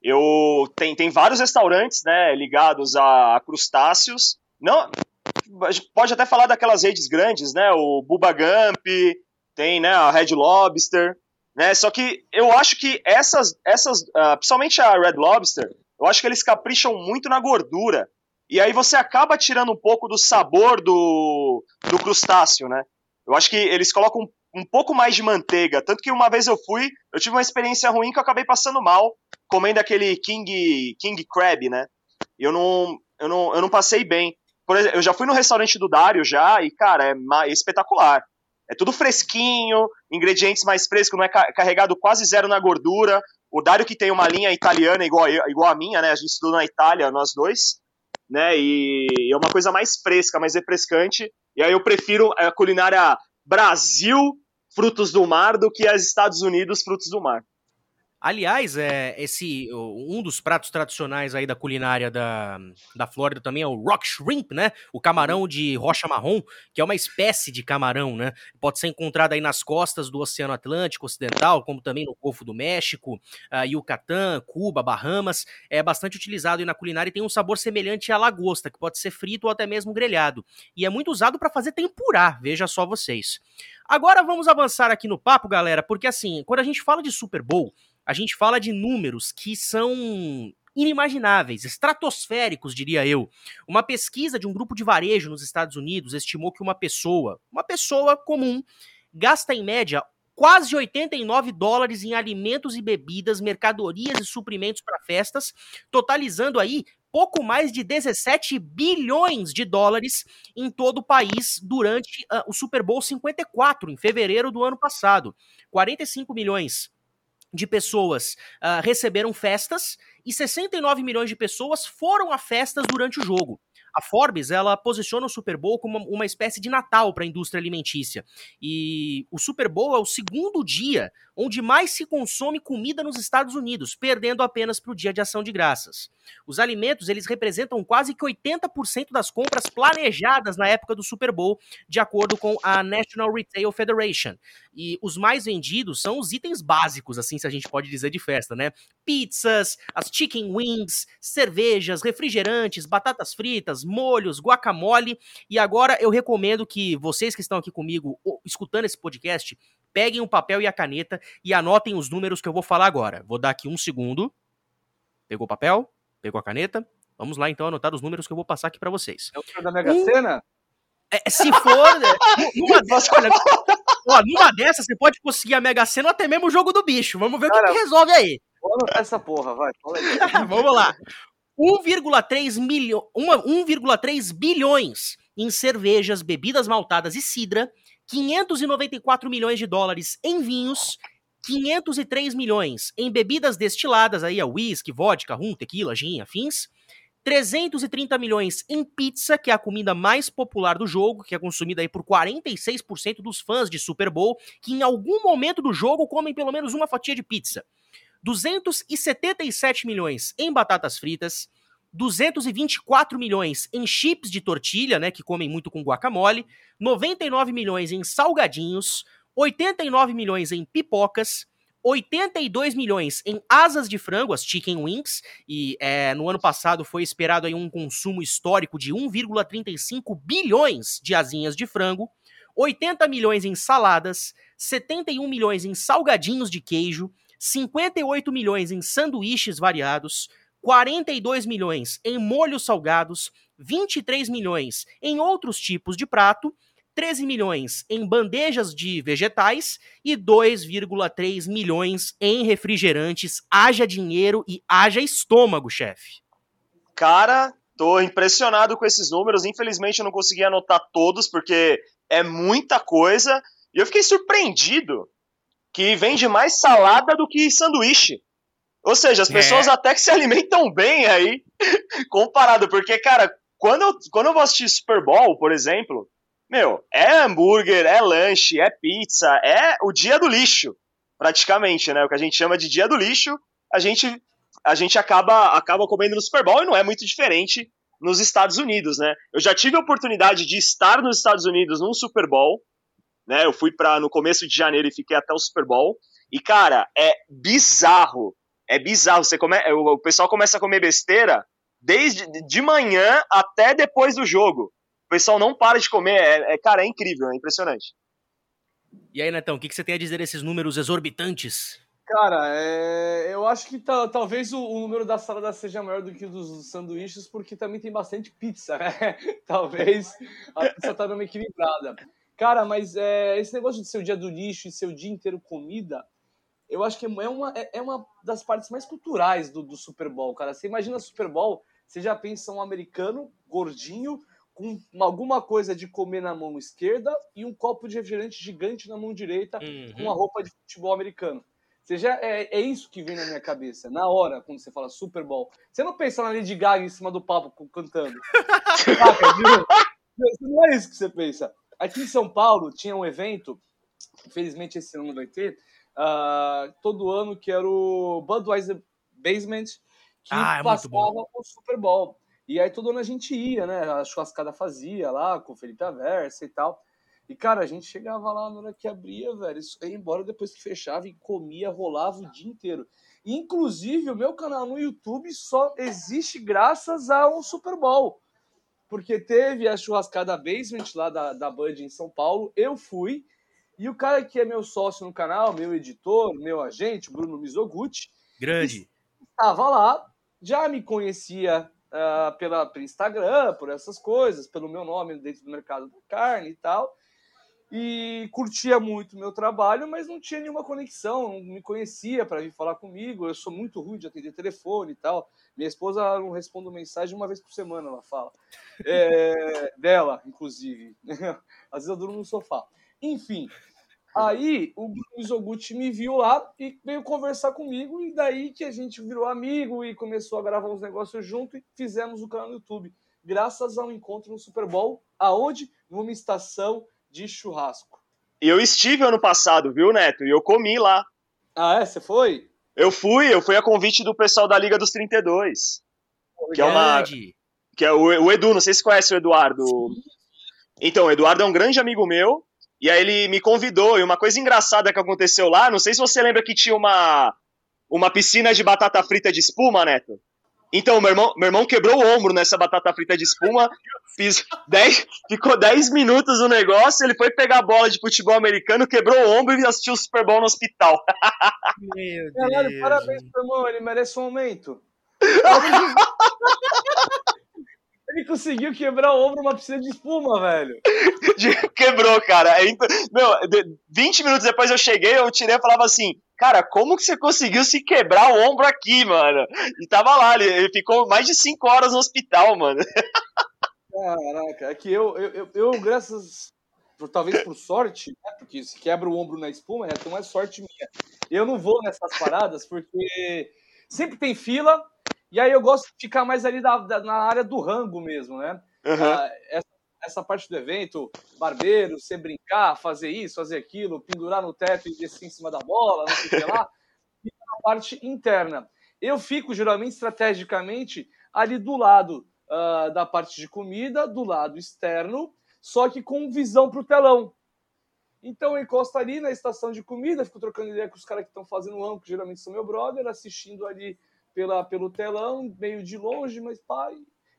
eu tem, tem vários restaurantes, né, ligados a, crustáceos. Não, pode até falar daquelas redes grandes, né, o Bubba Gump, tem, né, a Red Lobster, né? Só que eu acho que essas essas, uh, principalmente a Red Lobster, eu acho que eles capricham muito na gordura. E aí você acaba tirando um pouco do sabor do, do crustáceo, né? Eu acho que eles colocam um pouco mais de manteiga. Tanto que uma vez eu fui, eu tive uma experiência ruim que eu acabei passando mal comendo aquele King, King Crab, né? Eu não, eu não, eu não passei bem. Por exemplo, eu já fui no restaurante do Dário já e, cara, é, é espetacular. É tudo fresquinho, ingredientes mais frescos, não é carregado quase zero na gordura. O Dário que tem uma linha italiana igual, igual a minha, né? A gente estudou na Itália, nós dois, né? E é uma coisa mais fresca, mais refrescante. E aí eu prefiro a culinária Brasil frutos do mar do que as Estados Unidos frutos do mar. Aliás, é, esse um dos pratos tradicionais aí da culinária da, da Flórida também é o rock shrimp, né? O camarão de rocha marrom, que é uma espécie de camarão, né? Pode ser encontrado aí nas costas do Oceano Atlântico Ocidental, como também no Golfo do México, uh, Yucatán, Cuba, Bahamas. É bastante utilizado aí na culinária e tem um sabor semelhante à lagosta, que pode ser frito ou até mesmo grelhado. E é muito usado para fazer tempurá, veja só vocês. Agora vamos avançar aqui no papo, galera, porque assim, quando a gente fala de Super Bowl, a gente fala de números que são inimagináveis, estratosféricos, diria eu. Uma pesquisa de um grupo de varejo nos Estados Unidos estimou que uma pessoa, uma pessoa comum, gasta em média quase 89 dólares em alimentos e bebidas, mercadorias e suprimentos para festas, totalizando aí pouco mais de 17 bilhões de dólares em todo o país durante uh, o Super Bowl 54, em fevereiro do ano passado. 45 milhões de pessoas uh, receberam festas e 69 milhões de pessoas foram a festas durante o jogo. A Forbes, ela posiciona o Super Bowl como uma espécie de Natal para a indústria alimentícia. E o Super Bowl é o segundo dia onde mais se consome comida nos Estados Unidos, perdendo apenas para o Dia de Ação de Graças. Os alimentos, eles representam quase que 80% das compras planejadas na época do Super Bowl, de acordo com a National Retail Federation. E os mais vendidos são os itens básicos, assim se a gente pode dizer de festa, né? Pizzas, as chicken wings, cervejas, refrigerantes, batatas fritas, molhos, guacamole. E agora eu recomendo que vocês que estão aqui comigo, escutando esse podcast, peguem o papel e a caneta e anotem os números que eu vou falar agora. Vou dar aqui um segundo. Pegou o papel? Pegou a caneta? Vamos lá então anotar os números que eu vou passar aqui para vocês. É o da Mega Sena? É, se for. Né, numa, olha, ó, numa dessas, você pode conseguir a Mega Sena ou até mesmo o jogo do bicho. Vamos ver Cara, o que, que resolve aí. Vamos anotar essa porra, vai. Vamos lá. 1,3 milho... 1,3 bilhões em cervejas, bebidas maltadas e cidra 594 milhões de dólares em vinhos, 503 milhões em bebidas destiladas, aí a whisky, vodka, rum, tequila, gin, afins, 330 milhões em pizza, que é a comida mais popular do jogo, que é consumida aí por 46% dos fãs de Super Bowl, que em algum momento do jogo comem pelo menos uma fatia de pizza. 277 milhões em batatas fritas, 224 milhões em chips de tortilha, né, que comem muito com guacamole, 99 milhões em salgadinhos, 89 milhões em pipocas, 82 milhões em asas de frango, as chicken wings, e é, no ano passado foi esperado aí um consumo histórico de 1,35 bilhões de asinhas de frango, 80 milhões em saladas, 71 milhões em salgadinhos de queijo, 58 milhões em sanduíches variados, 42 milhões em molhos salgados, 23 milhões em outros tipos de prato, 13 milhões em bandejas de vegetais e 2,3 milhões em refrigerantes. Haja dinheiro e haja estômago, chefe. Cara, tô impressionado com esses números. Infelizmente eu não consegui anotar todos porque é muita coisa. E eu fiquei surpreendido que vende mais salada do que sanduíche. Ou seja, as pessoas é. até que se alimentam bem aí, comparado, porque, cara, quando eu, quando eu vou assistir Super Bowl, por exemplo, meu, é hambúrguer, é lanche, é pizza, é o dia do lixo, praticamente, né? O que a gente chama de dia do lixo, a gente, a gente acaba, acaba comendo no Super Bowl e não é muito diferente nos Estados Unidos, né? Eu já tive a oportunidade de estar nos Estados Unidos num Super Bowl, né? Eu fui para no começo de janeiro e fiquei até o Super Bowl. E cara, é bizarro é bizarro. Você come... O pessoal começa a comer besteira desde de manhã até depois do jogo. O pessoal não para de comer. É, é cara, é incrível, é impressionante. E aí, Netão, o que, que você tem a dizer desses números exorbitantes? Cara, é... eu acho que talvez o, o, número da salada seja maior do que o dos sanduíches, porque também tem bastante pizza, né? talvez a pizza tá dando equilibrada. Cara, mas é, esse negócio de ser o dia do lixo e ser o dia inteiro comida, eu acho que é uma, é, é uma das partes mais culturais do, do Super Bowl, cara. Você imagina Super Bowl, você já pensa um americano gordinho com alguma coisa de comer na mão esquerda e um copo de refrigerante gigante na mão direita uhum. com uma roupa de futebol americano. Você já, é, é isso que vem na minha cabeça, na hora, quando você fala Super Bowl. Você não pensa na Lady Gaga em cima do papo cantando. não é isso que você pensa. Aqui em São Paulo tinha um evento, infelizmente esse ano não vai ter, uh, todo ano, que era o Budweiser Basement, que ah, é passava o Super Bowl. E aí todo ano a gente ia, né? A churrascada fazia lá, com o Felipe Aversa e tal. E, cara, a gente chegava lá na hora que abria, velho, isso ia embora depois que fechava e comia, rolava o dia inteiro. Inclusive, o meu canal no YouTube só existe graças a um Super Bowl. Porque teve a churrascada Basement lá da, da Bud em São Paulo, eu fui, e o cara que é meu sócio no canal, meu editor, meu agente, Bruno Mizoguchi, grande, estava lá, já me conhecia uh, pela, pelo Instagram, por essas coisas, pelo meu nome dentro do mercado da carne e tal, e curtia muito o meu trabalho, mas não tinha nenhuma conexão, não me conhecia para vir falar comigo. Eu sou muito ruim de atender telefone e tal. Minha esposa não responde mensagem uma vez por semana, ela fala. É, dela, inclusive. Às vezes eu durmo no sofá. Enfim, Aí o Mizoguchi me viu lá e veio conversar comigo, e daí que a gente virou amigo e começou a gravar uns negócios junto e fizemos o canal no YouTube. Graças ao encontro no Super Bowl, aonde? Numa estação de churrasco. E eu estive ano passado, viu, Neto? E eu comi lá. Ah, é? Você foi? Eu fui, eu fui a convite do pessoal da Liga dos 32. Que é uma. Que é o, o Edu, não sei se conhece o Eduardo. Então, o Eduardo é um grande amigo meu. E aí ele me convidou. E uma coisa engraçada que aconteceu lá, não sei se você lembra que tinha uma, uma piscina de batata frita de espuma, Neto. Então, meu irmão, meu irmão quebrou o ombro nessa batata frita de espuma, fiz dez, ficou 10 minutos no negócio, ele foi pegar a bola de futebol americano, quebrou o ombro e assistiu o Super Bowl no hospital. Meu Caralho, parabéns pro irmão, ele merece um aumento. Ele conseguiu quebrar o ombro numa piscina de espuma, velho. Quebrou, cara. Meu, 20 minutos depois eu cheguei, eu tirei e falava assim: Cara, como que você conseguiu se quebrar o ombro aqui, mano? E tava lá, ele, ficou mais de 5 horas no hospital, mano. Caraca, é que eu, eu, eu, eu graças. Talvez por sorte, né? Porque se quebra o ombro na espuma, né? Então é sorte minha. Eu não vou nessas paradas porque sempre tem fila e aí eu gosto de ficar mais ali da, da na área do rango mesmo, né? Uhum. Ah, essa, essa, parte do evento, barbeiro, você brincar, fazer isso, fazer aquilo, pendurar no teto e descer em cima da bola, não sei o que lá, e a parte interna. Eu fico geralmente estrategicamente ali do lado uh, da parte de comida, do lado externo, só que com visão para o telão. Então eu encosto ali na estação de comida, fico trocando ideia com os caras que estão fazendo o rango, que geralmente são meu brother, assistindo ali pela, pelo telão, meio de longe, mas pai,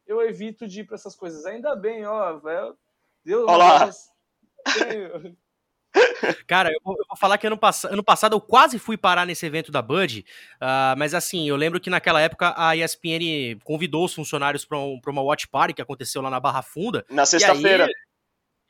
eu evito de ir para essas coisas. Ainda bem, ó, velho. Deus Olá. Cara, eu vou, eu vou, falar que ano, pass ano passado eu quase fui parar nesse evento da Bud, uh, mas assim, eu lembro que naquela época a ESPN convidou os funcionários para um, uma watch party que aconteceu lá na Barra Funda. Na sexta-feira.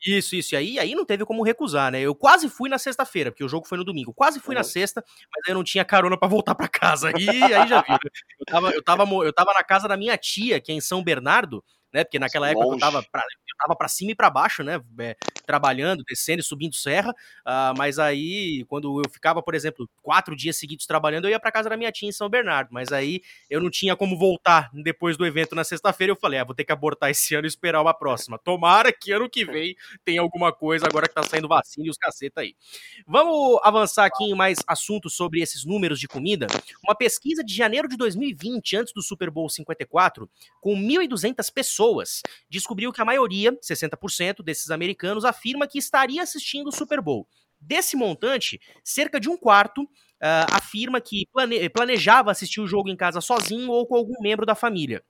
Isso, isso. E aí, aí não teve como recusar, né? Eu quase fui na sexta-feira, porque o jogo foi no domingo. Quase fui na sexta, mas eu não tinha carona para voltar para casa. E aí já viu. Né? Eu tava, eu, tava, eu tava na casa da minha tia, que é em São Bernardo, né? Porque naquela época Longe. eu tava, pra, eu tava pra cima e para baixo, né? É, trabalhando, descendo e subindo serra. Uh, mas aí, quando eu ficava, por exemplo, quatro dias seguidos trabalhando, eu ia pra casa da minha tia em São Bernardo. Mas aí eu não tinha como voltar depois do evento na sexta-feira. Eu falei, ah, vou ter que abortar esse ano e esperar uma próxima. Tomara que ano que vem tenha alguma coisa agora que tá saindo vacina e os caceta aí. Vamos avançar aqui em mais assuntos sobre esses números de comida. Uma pesquisa de janeiro de 2020, antes do Super Bowl 54, com 1.200 pessoas pessoas, descobriu que a maioria, 60% desses americanos, afirma que estaria assistindo o Super Bowl. Desse montante, cerca de um quarto uh, afirma que plane planejava assistir o jogo em casa sozinho ou com algum membro da família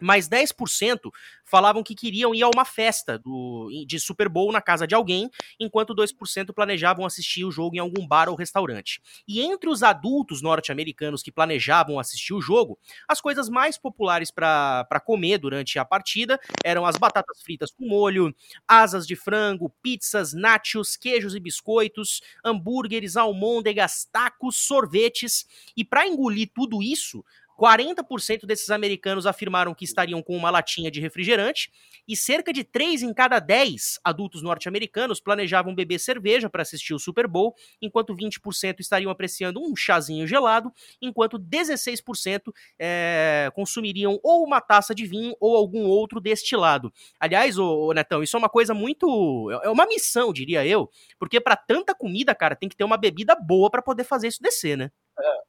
mas 10% falavam que queriam ir a uma festa do, de Super Bowl na casa de alguém, enquanto 2% planejavam assistir o jogo em algum bar ou restaurante. E entre os adultos norte-americanos que planejavam assistir o jogo, as coisas mais populares para comer durante a partida eram as batatas fritas com molho, asas de frango, pizzas, nachos, queijos e biscoitos, hambúrgueres, almôndegas, tacos, sorvetes. E para engolir tudo isso, 40% desses americanos afirmaram que estariam com uma latinha de refrigerante e cerca de 3 em cada 10 adultos norte-americanos planejavam beber cerveja para assistir o Super Bowl, enquanto 20% estariam apreciando um chazinho gelado, enquanto 16% é, consumiriam ou uma taça de vinho ou algum outro destilado. Aliás, ô, Netão, isso é uma coisa muito. É uma missão, diria eu, porque para tanta comida, cara, tem que ter uma bebida boa para poder fazer isso descer, né? É.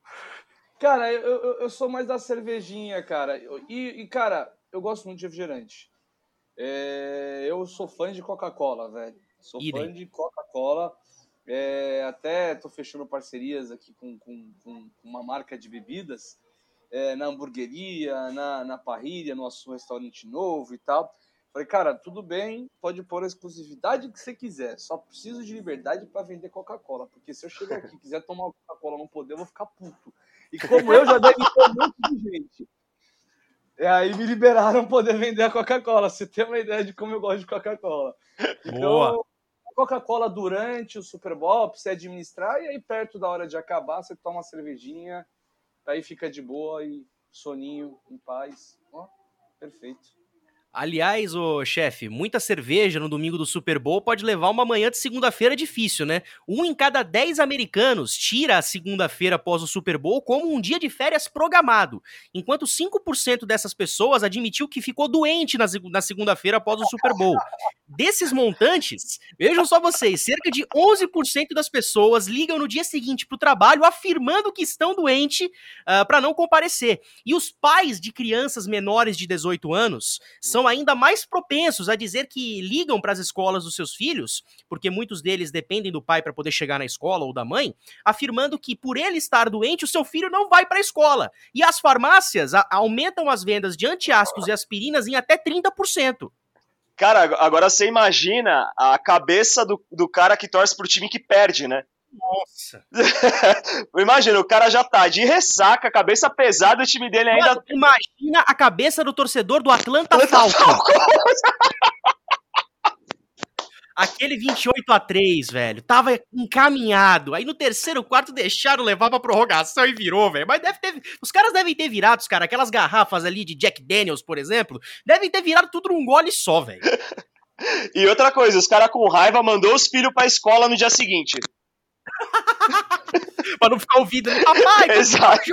Cara, eu, eu, eu, sou mais da cervejinha, cara. E, e cara, eu gosto muito de refrigerante. É, eu sou fã de Coca-Cola, velho. Sou Idem. fã de Coca-Cola. É, até tô fechando parcerias aqui com, com, com uma marca de bebidas. É, na hamburgueria, na, na parrilha, no nosso restaurante novo e tal. Falei, cara, tudo bem, pode pôr a exclusividade que você quiser. Só preciso de liberdade para vender Coca-Cola. Porque se eu chegar aqui e quiser tomar Coca-Cola não poder, eu vou ficar puto. E como eu, já ter um monte de gente. E aí me liberaram poder vender a Coca-Cola. Você tem uma ideia de como eu gosto de Coca-Cola. Então, Coca-Cola durante o Super Bowl, pra você administrar, e aí perto da hora de acabar, você toma uma cervejinha, aí fica de boa e soninho, em paz. Ó, perfeito. Aliás, o chefe, muita cerveja no domingo do Super Bowl pode levar uma manhã de segunda-feira difícil, né? Um em cada dez americanos tira a segunda-feira após o Super Bowl como um dia de férias programado, enquanto 5% dessas pessoas admitiu que ficou doente na, segunda-feira após o Super Bowl. Desses montantes, vejam só vocês, cerca de 11% das pessoas ligam no dia seguinte para o trabalho afirmando que estão doentes uh, ah, para não comparecer. E os pais de crianças menores de 18 anos são ainda mais propensos a dizer que ligam para as escolas dos seus filhos, porque muitos deles dependem do pai para poder chegar na escola ou da mãe, afirmando que por ele estar doente, o seu filho não vai para a escola. E as farmácias aumentam as vendas de antiácidos e aspirinas em até 30%. Cara, agora você imagina a cabeça do, do cara que torce pro time que perde, né? Nossa. Imagina, o cara já tá de ressaca, cabeça pesada, o time dele ainda. Mano, imagina a cabeça do torcedor do Atlanta, Atlanta Falcons. Aquele 28 a 3 velho, tava encaminhado. Aí no terceiro quarto deixaram levar pra prorrogação e virou, velho. Mas deve ter. Os caras devem ter virado, cara, aquelas garrafas ali de Jack Daniels, por exemplo, devem ter virado tudo num gole só, velho. e outra coisa, os caras com raiva mandou os filhos pra escola no dia seguinte. pra não ficar ouvindo. Papai, Exato.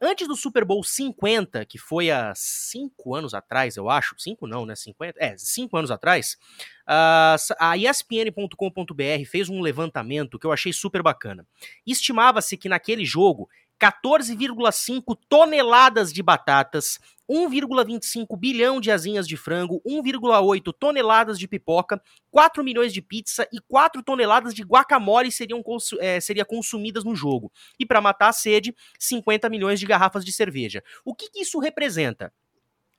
Antes do Super Bowl 50, que foi há cinco anos atrás, eu acho, cinco não, né, 50, é, cinco anos atrás, a ESPN.com.br fez um levantamento que eu achei super bacana. Estimava-se que naquele jogo 14,5 toneladas de batatas, 1,25 bilhão de asinhas de frango, 1,8 toneladas de pipoca, 4 milhões de pizza e 4 toneladas de guacamole seriam é, seria consumidas no jogo. E para matar a sede, 50 milhões de garrafas de cerveja. O que, que isso representa?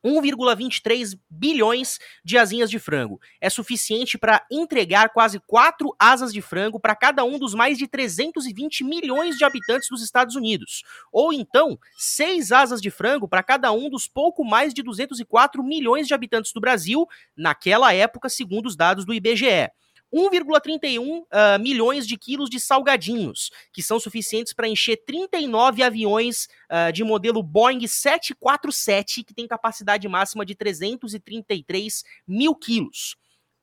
1,23 bilhões de asinhas de frango. É suficiente para entregar quase quatro asas de frango para cada um dos mais de 320 milhões de habitantes dos Estados Unidos. Ou então, seis asas de frango para cada um dos pouco mais de 204 milhões de habitantes do Brasil, naquela época, segundo os dados do IBGE. 1,31 uh, ah, milhões de quilos de salgadinhos, que são suficientes para encher 39 aviões uh, de modelo Boeing 747, que tem capacidade máxima de 333 mil quilos.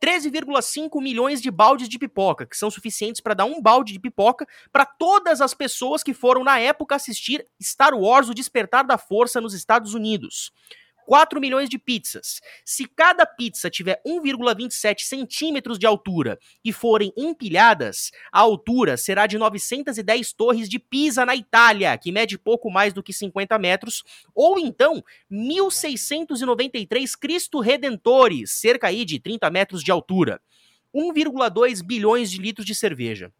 13,5 milhões de baldes de pipoca, que são suficientes para dar um balde de pipoca para todas as pessoas que foram na época assistir Star Wars: O Despertar da Força nos Estados Unidos. 4 milhões de pizzas. Se cada pizza tiver 1,27 centímetros de altura e forem empilhadas, a altura será de 910 torres de Pisa na Itália, que mede pouco mais do que 50 metros, ou então 1.693 Cristo Redentores, cerca aí de 30 metros de altura. 1,2 bilhões de litros de cerveja.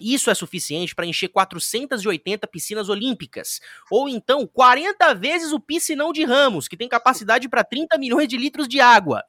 Isso é suficiente para encher 480 piscinas olímpicas, ou então 40 vezes o piscinão de Ramos, que tem capacidade para 30 milhões de litros de água.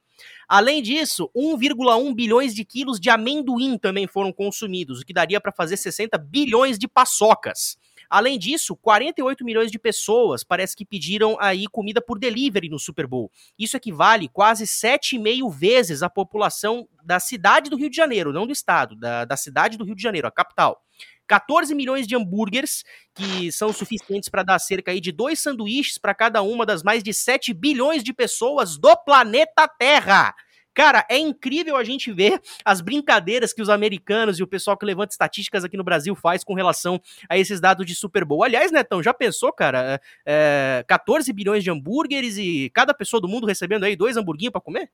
Além disso, 1,1 bilhões de quilos de amendoim também foram consumidos, o que daria para fazer 60 bilhões de paçocas. Além disso, 48 milhões de pessoas parece que pediram aí comida por delivery no Super Bowl. Isso equivale quase 7,5 vezes a população da cidade do Rio de Janeiro, não do estado, da, da cidade do Rio de Janeiro, a capital. 14 milhões de hambúrgueres, que são suficientes para dar cerca de dois sanduíches para cada uma das mais de 7 bilhões de pessoas do planeta Terra. Cara, é incrível a gente ver as brincadeiras que os americanos e o pessoal que levanta estatísticas aqui no Brasil faz com relação a esses dados de Super Bowl. Aliás, Netão, já pensou, cara? É, 14 bilhões de hambúrgueres e cada pessoa do mundo recebendo aí dois hamburguinhos para comer?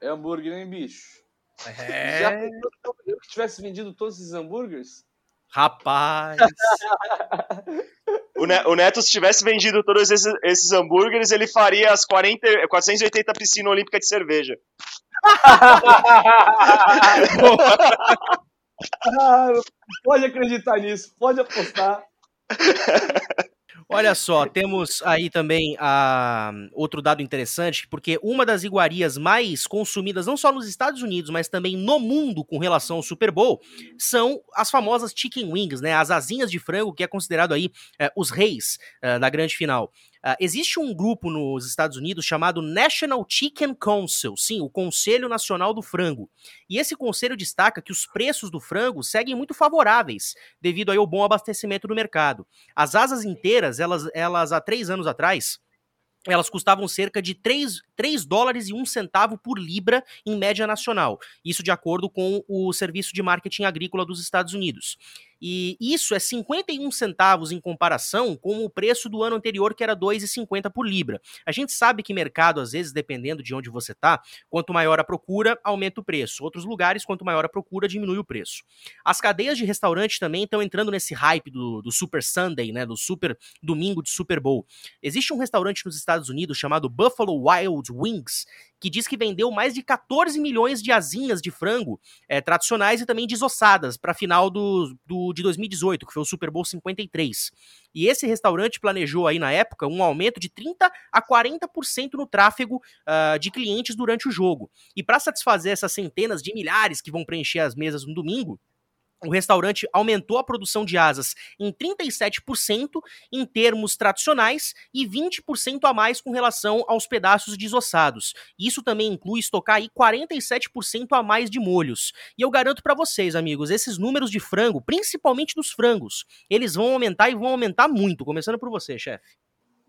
É hambúrguer, hein, bicho? É... Já pensou que eu tivesse vendido todos esses hambúrgueres? Rapaz! o, Neto, o Neto, se tivesse vendido todos esses, esses hambúrgueres, ele faria as 40, 480 piscinas olímpicas de cerveja. ah, pode acreditar nisso, pode apostar. Olha só, temos aí também a, outro dado interessante, porque uma das iguarias mais consumidas, não só nos Estados Unidos, mas também no mundo com relação ao Super Bowl, são as famosas chicken wings, né? As asinhas de frango, que é considerado aí é, os reis é, da grande final. Uh, existe um grupo nos Estados Unidos chamado National Chicken Council, sim, o Conselho Nacional do Frango. E esse conselho destaca que os preços do frango seguem muito favoráveis, devido ao bom abastecimento do mercado. As asas inteiras, elas, elas há três anos atrás, elas custavam cerca de 3, 3 dólares e 1 centavo por libra em média nacional. Isso de acordo com o Serviço de Marketing Agrícola dos Estados Unidos. E isso é 51 centavos em comparação com o preço do ano anterior, que era 2,50 por libra. A gente sabe que mercado, às vezes, dependendo de onde você está, quanto maior a procura, aumenta o preço. Outros lugares, quanto maior a procura, diminui o preço. As cadeias de restaurante também estão entrando nesse hype do, do Super Sunday, né? Do Super Domingo de Super Bowl. Existe um restaurante nos Estados Unidos chamado Buffalo Wild Wings, que diz que vendeu mais de 14 milhões de asinhas de frango é, tradicionais e também desossadas para a final do, do, de 2018, que foi o Super Bowl 53. E esse restaurante planejou aí na época um aumento de 30 a 40% no tráfego uh, de clientes durante o jogo. E para satisfazer essas centenas de milhares que vão preencher as mesas no domingo, o restaurante aumentou a produção de asas em 37% em termos tradicionais e 20% a mais com relação aos pedaços desossados. Isso também inclui estocar aí 47% a mais de molhos. E eu garanto para vocês, amigos, esses números de frango, principalmente dos frangos, eles vão aumentar e vão aumentar muito. Começando por você, chefe.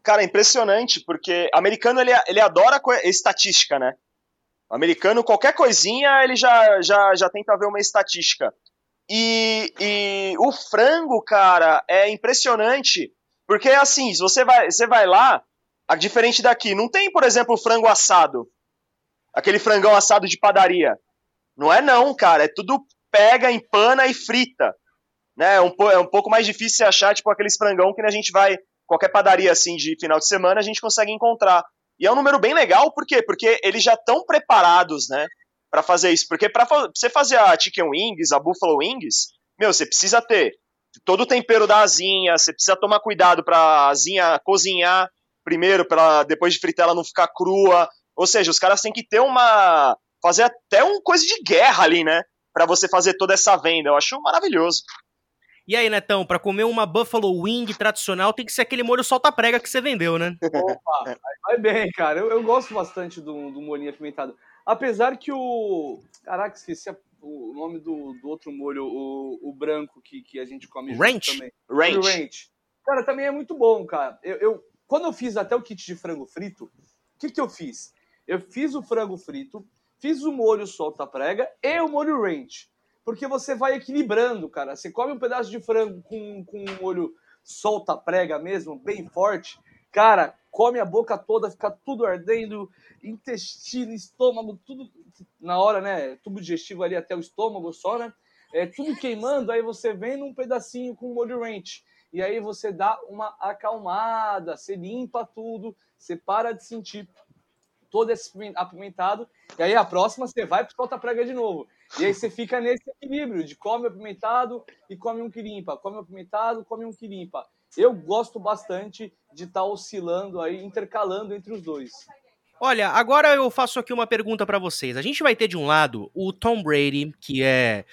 Cara, é impressionante, porque americano ele, ele adora estatística, né? O americano, qualquer coisinha, ele já, já, já tenta ver uma estatística. E, e o frango, cara, é impressionante. Porque assim, se você vai, você vai lá, diferente daqui, não tem, por exemplo, frango assado. Aquele frangão assado de padaria. Não é não, cara. É tudo pega, empana e frita. Né? É, um, é um pouco mais difícil achar, tipo, aqueles frangão que a gente vai. Qualquer padaria assim de final de semana a gente consegue encontrar. E é um número bem legal, por quê? Porque eles já estão preparados, né? Para fazer isso. Porque para você fazer a chicken wings, a buffalo wings, meu, você precisa ter todo o tempero da asinha, você precisa tomar cuidado para a asinha cozinhar primeiro, para depois de fritar ela não ficar crua. Ou seja, os caras têm que ter uma fazer até uma coisa de guerra ali, né? Para você fazer toda essa venda. Eu acho maravilhoso. E aí, Netão, para comer uma Buffalo Wing tradicional tem que ser aquele molho solta-prega que você vendeu, né? Opa, vai bem, cara. Eu, eu gosto bastante do, do molhinho apimentado. Apesar que o. Caraca, esqueci a, o nome do, do outro molho, o, o branco que, que a gente come Ranch. também. Ranch. O Ranch. Cara, também é muito bom, cara. Eu, eu, quando eu fiz até o kit de frango frito, o que, que eu fiz? Eu fiz o frango frito, fiz o molho solta-prega e o molho ranch. Porque você vai equilibrando, cara. Você come um pedaço de frango com, com um molho solta-prega mesmo, bem forte. Cara, come a boca toda, fica tudo ardendo, intestino, estômago, tudo na hora, né? Tubo digestivo ali até o estômago só, né? É tudo queimando, aí você vem num pedacinho com molho ranch. E aí você dá uma acalmada, você limpa tudo, você para de sentir todo esse apimentado, e aí a próxima você vai para solta prega de novo. E aí você fica nesse equilíbrio de come apimentado e come um que limpa, come apimentado, come um que limpa. Eu gosto bastante de estar tá oscilando aí, intercalando entre os dois. Olha, agora eu faço aqui uma pergunta para vocês. A gente vai ter de um lado o Tom Brady, que é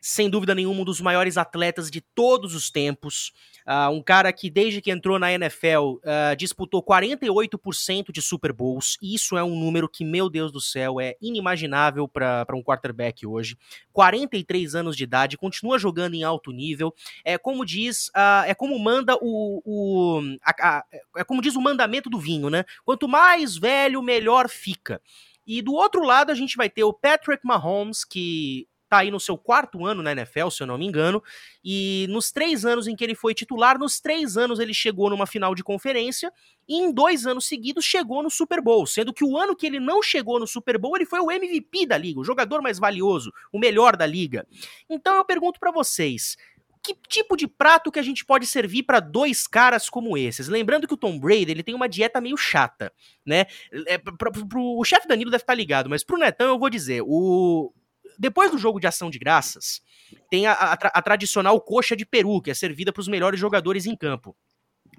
sem dúvida nenhuma um dos maiores atletas de todos os tempos. Uh, um cara que, desde que entrou na NFL, uh, ah, disputou 48% de Super Bowls. Isso é um número que, meu Deus do céu, é inimaginável para um quarterback hoje. 43 anos de idade, continua jogando em alto nível. É como diz, uh, é como manda o. o a, a, é como diz o mandamento do vinho, né? Quanto mais velho, melhor fica. E do outro lado, a gente vai ter o Patrick Mahomes, que tá aí no seu quarto ano na NFL, se eu não me engano, e nos três anos em que ele foi titular, nos três anos ele chegou numa final de conferência, e em dois anos seguidos chegou no Super Bowl, sendo que o ano que ele não chegou no Super Bowl, ele foi o MVP da liga, o jogador mais valioso, o melhor da liga. Então eu pergunto para vocês, que tipo de prato que a gente pode servir para dois caras como esses? Lembrando que o Tom Brady ele tem uma dieta meio chata, né? É, pra, pro, o chefe Danilo deve estar tá ligado, mas pro Netão eu vou dizer: o, depois do jogo de ação de graças, tem a, a, a tradicional coxa de peru, que é servida para os melhores jogadores em campo.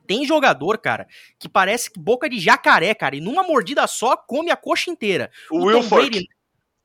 Tem jogador, cara, que parece boca de jacaré, cara, e numa mordida só come a coxa inteira. O, o Wilfork.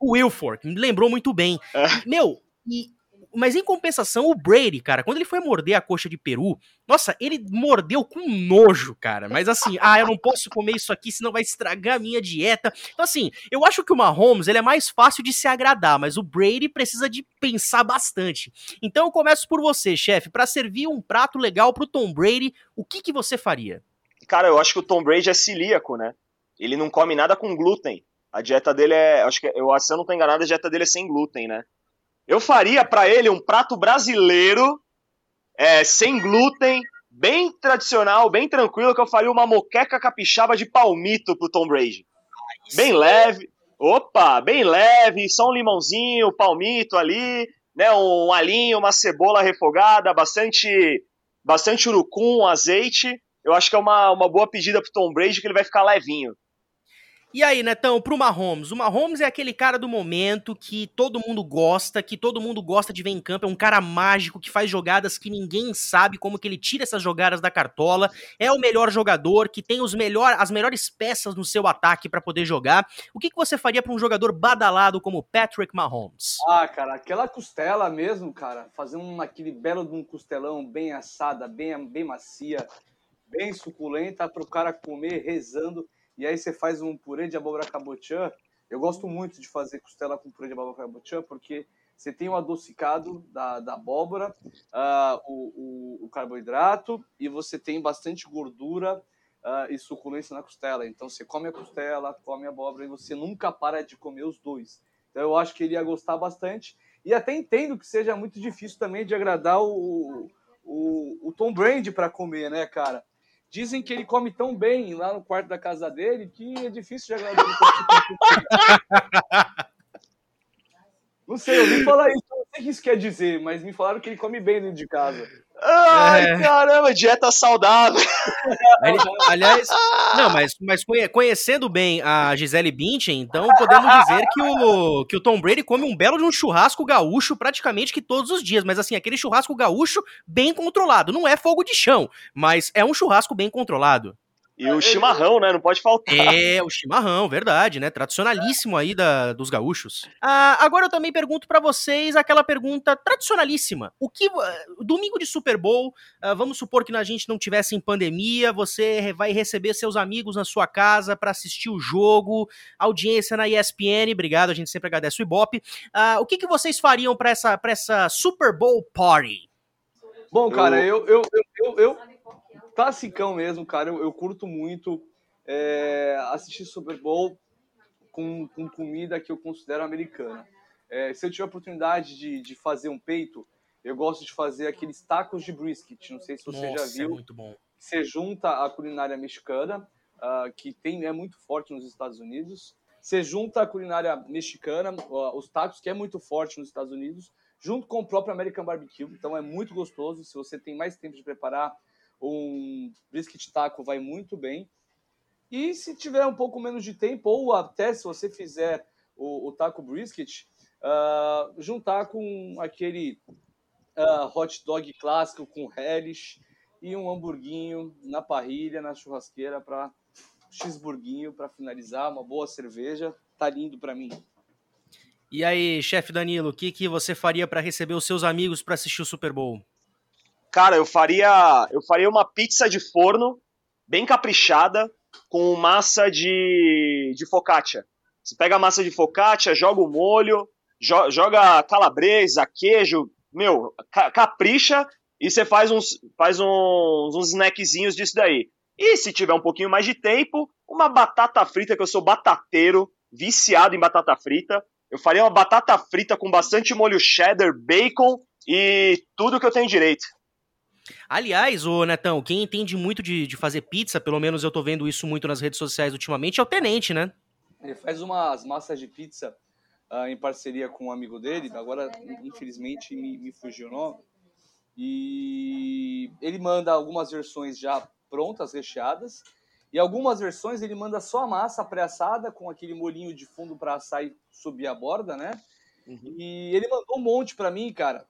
o Wilfork, me lembrou muito bem. É. Meu, e mas em compensação, o Brady, cara, quando ele foi morder a coxa de peru, nossa, ele mordeu com nojo, cara. Mas assim, ah, eu não posso comer isso aqui, senão vai estragar a minha dieta. Então, assim, eu acho que o Mahomes ele é mais fácil de se agradar, mas o Brady precisa de pensar bastante. Então, eu começo por você, chefe. Para servir um prato legal pro Tom Brady, o que, que você faria? Cara, eu acho que o Tom Brady é celíaco, né? Ele não come nada com glúten. A dieta dele é. Acho que, eu, se eu não tô enganado, a dieta dele é sem glúten, né? Eu faria para ele um prato brasileiro, é, sem glúten, bem tradicional, bem tranquilo, que eu faria uma moqueca capixaba de palmito pro Tom Brady. Bem leve. Opa, bem leve, só um limãozinho, palmito ali, né? Um alinho, uma cebola refogada, bastante, bastante urucum, azeite. Eu acho que é uma, uma boa pedida pro Tom Brady que ele vai ficar levinho. E aí, Netão, pro Mahomes. O Mahomes é aquele cara do momento que todo mundo gosta, que todo mundo gosta de ver em campo. É um cara mágico que faz jogadas que ninguém sabe como que ele tira essas jogadas da cartola. É o melhor jogador, que tem os melhor, as melhores peças no seu ataque para poder jogar. O que, que você faria para um jogador badalado como Patrick Mahomes? Ah, cara, aquela costela mesmo, cara. Fazer um, aquele belo de um costelão bem assada, bem, bem macia, bem suculenta, para o cara comer rezando e aí você faz um purê de abóbora cabotiã. Eu gosto muito de fazer costela com purê de abóbora cabotiã, porque você tem o adocicado da, da abóbora, uh, o, o, o, carboidrato, e você tem bastante gordura uh, e suculência na costela. Então você come a costela, come a abóbora, e você nunca para de comer os dois. Então eu acho que ele ia gostar bastante. E até entendo que seja muito difícil também de agradar o, o, o Tom Brady para comer, né, cara? Dizem que ele come tão bem lá no quarto da casa dele que é difícil de agradar ele. Não sei, eu ouvi falar isso, sei o que isso quer dizer, mas me falaram que ele come bem dentro de casa. Ai, é. caramba, dieta saudável. Aliás, não, mas, mas conhecendo bem a Gisele Bündchen, então podemos dizer que o, que o Tom Brady come um belo de um churrasco gaúcho praticamente que todos os dias. Mas assim, aquele churrasco gaúcho bem controlado. Não é fogo de chão, mas é um churrasco bem controlado. E o chimarrão, né? Não pode faltar. É, o chimarrão, verdade, né? Tradicionalíssimo aí da, dos gaúchos. Ah, agora eu também pergunto para vocês aquela pergunta tradicionalíssima. O que. Domingo de Super Bowl, ah, vamos supor que a gente não tivesse em pandemia, você vai receber seus amigos na sua casa para assistir o jogo, audiência na ESPN, obrigado, a gente sempre agradece o Ibope. Ah, o que, que vocês fariam para essa, pra essa Super Bowl Party? Bom, cara, eu, eu, eu, eu classicão mesmo, cara. Eu, eu curto muito é, assistir Super Bowl com, com, comida que eu considero americana. É, se eu tiver a oportunidade de, de fazer um peito, eu gosto de fazer aqueles tacos de brisket. Não sei se você Nossa, já é viu. É muito bom. Você junta a culinária mexicana, uh, que tem, é muito forte nos Estados Unidos. Você junta a culinária mexicana, uh, os tacos, que é muito forte nos Estados Unidos, junto com o próprio American Barbecue. Então é muito gostoso. Se você tem mais tempo de preparar, um brisket taco vai muito bem. E se tiver um pouco menos de tempo, ou até se você fizer o, o taco brisket, uh, juntar com aquele uh, hot dog clássico com relish e um hamburguinho na parrilha, na churrasqueira para cheeseburguinho para finalizar, uma boa cerveja, tá lindo para mim. E aí, chefe Danilo, o que, que você faria para receber os seus amigos para assistir o Super Bowl? Cara, eu faria, eu faria uma pizza de forno, bem caprichada, com massa de, de focaccia. Você pega a massa de focaccia, joga o molho, jo, joga calabresa, queijo, meu, ca, capricha e você faz uns, faz uns, uns snackzinhos disso daí. E se tiver um pouquinho mais de tempo, uma batata frita, que eu sou batateiro, viciado em batata frita. Eu faria uma batata frita com bastante molho cheddar, bacon e tudo que eu tenho direito. Aliás, o Netão, quem entende muito de, de fazer pizza, pelo menos eu tô vendo isso muito nas redes sociais ultimamente, é o Tenente, né? Ele faz umas massas de pizza uh, em parceria com um amigo dele, agora infelizmente me, me fugiu o nome. E ele manda algumas versões já prontas, recheadas, e algumas versões ele manda só a massa pré-assada com aquele molinho de fundo para assar e subir a borda, né? Uhum. E ele mandou um monte para mim, cara.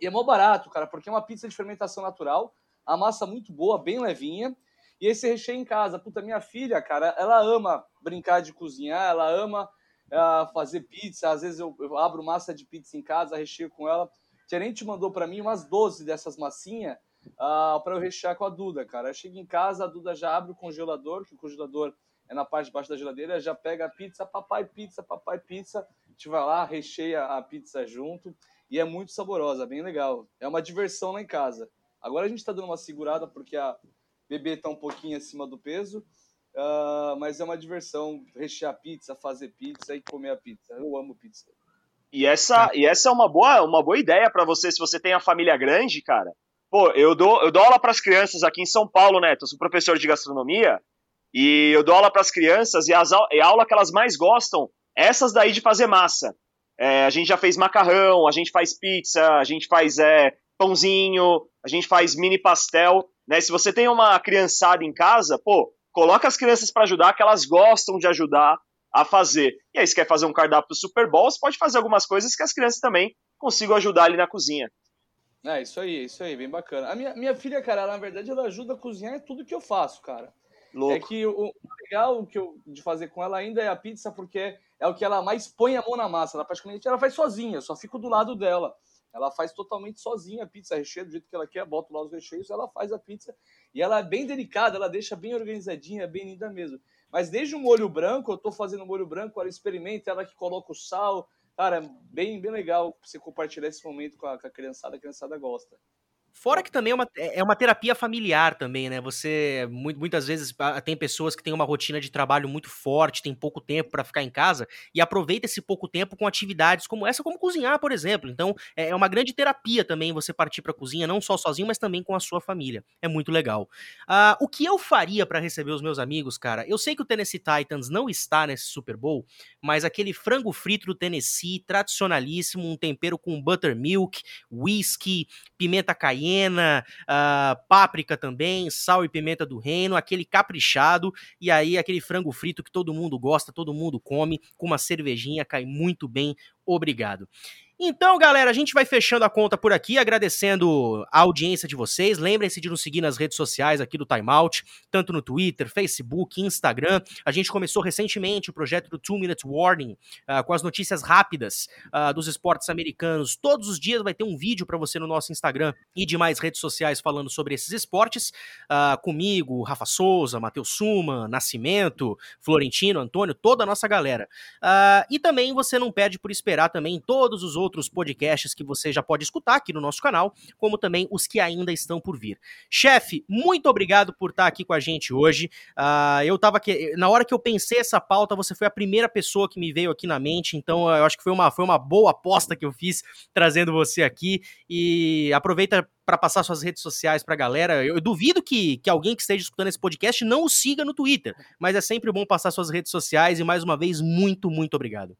E é mó barato, cara, porque é uma pizza de fermentação natural, a massa muito boa, bem levinha, e esse recheio em casa. Puta, minha filha, cara, ela ama brincar de cozinhar, ela ama uh, fazer pizza. Às vezes eu, eu, abro massa de pizza em casa, recheio com ela. A gerente mandou para mim umas 12 dessas massinhas uh, ah, para eu rechear com a Duda, cara. Eu chego em casa, a Duda já abre o congelador, que o congelador é na parte de baixo da geladeira, já pega a pizza, papai pizza, papai pizza. A gente vai lá, recheia a pizza junto e é muito saborosa, bem legal. É uma diversão lá em casa. Agora a gente está dando uma segurada porque a, bebê está um pouquinho acima do peso. Uh, mas é uma diversão rechear pizza, fazer pizza e comer a pizza. Eu amo pizza. E essa, e essa é uma boa, uma boa ideia para você, se você tem a família grande, cara. Pô, eu dou, eu dou aula para as crianças aqui em São Paulo, né? Eu sou professor de gastronomia e eu dou aula para as crianças e, as, e a aula que elas mais gostam essas daí de fazer massa. É, a gente já fez macarrão, a gente faz pizza, a gente faz é, pãozinho, a gente faz mini pastel. Né? Se você tem uma criançada em casa, pô, coloca as crianças para ajudar, que elas gostam de ajudar a fazer. E aí, se quer fazer um cardápio Super Bowl, você pode fazer algumas coisas que as crianças também consigam ajudar ali na cozinha. É, isso aí, isso aí, bem bacana. A minha, minha filha, cara, ela, na verdade, ela ajuda a cozinhar em tudo que eu faço, cara. Louco. É que o, o legal que eu, de fazer com ela ainda é a pizza, porque é o que ela mais põe a mão na massa. Ela praticamente ela faz sozinha, só fico do lado dela. Ela faz totalmente sozinha a pizza recheia do jeito que ela quer, bota lá os recheios, ela faz a pizza. E ela é bem delicada, ela deixa bem organizadinha, bem linda mesmo. Mas desde o molho branco, eu tô fazendo molho branco, ela experimenta, ela que coloca o sal. Cara, bem, bem legal você compartilhar esse momento com a, com a criançada, a criançada gosta. Fora que também é uma, é, é uma terapia familiar também, né? Você, muitas vezes, tem pessoas que têm uma rotina de trabalho muito forte, tem pouco tempo para ficar em casa e aproveita esse pouco tempo com atividades como essa, como cozinhar, por exemplo. Então, é, é uma grande terapia também você partir para cozinha, não só sozinho, mas também com a sua família. É muito legal. Uh, o que eu faria para receber os meus amigos, cara? Eu sei que o Tennessee Titans não está nesse Super Bowl, mas aquele frango frito do Tennessee, tradicionalíssimo, um tempero com buttermilk, whisky, pimenta cayenne, cayena, uh, páprica também, sal e pimenta do reino, aquele caprichado e aí aquele frango frito que todo mundo gosta, todo mundo come, com uma cervejinha, cai muito bem, obrigado. Então, galera, a gente vai fechando a conta por aqui, agradecendo a audiência de vocês. Lembrem-se de nos seguir nas redes sociais aqui do Time Out, tanto no Twitter, Facebook, Instagram. A gente começou recentemente o projeto do Two Minute Warning, uh, com as notícias rápidas uh, dos esportes americanos. Todos os dias vai ter um vídeo para você no nosso Instagram e demais redes sociais falando sobre esses esportes. Uh, comigo, Rafa Souza, Matheus Suma, Nascimento, Florentino, Antônio, toda a nossa galera. e também você não perde por esperar também todos os outros outros podcasts que você já pode escutar aqui no nosso canal, como também os que ainda estão por vir. Chefe, muito obrigado por estar aqui com a gente hoje. Uh, eu tava aqui, na hora que eu pensei essa pauta, você foi a primeira pessoa que me veio aqui na mente, então eu acho que foi uma, foi uma boa aposta que eu fiz trazendo você aqui. E aproveita para passar suas redes sociais para a galera. Eu, eu, duvido que, que alguém que esteja escutando esse podcast não o siga no Twitter, mas é sempre bom passar suas redes sociais e mais uma vez, muito, muito obrigado.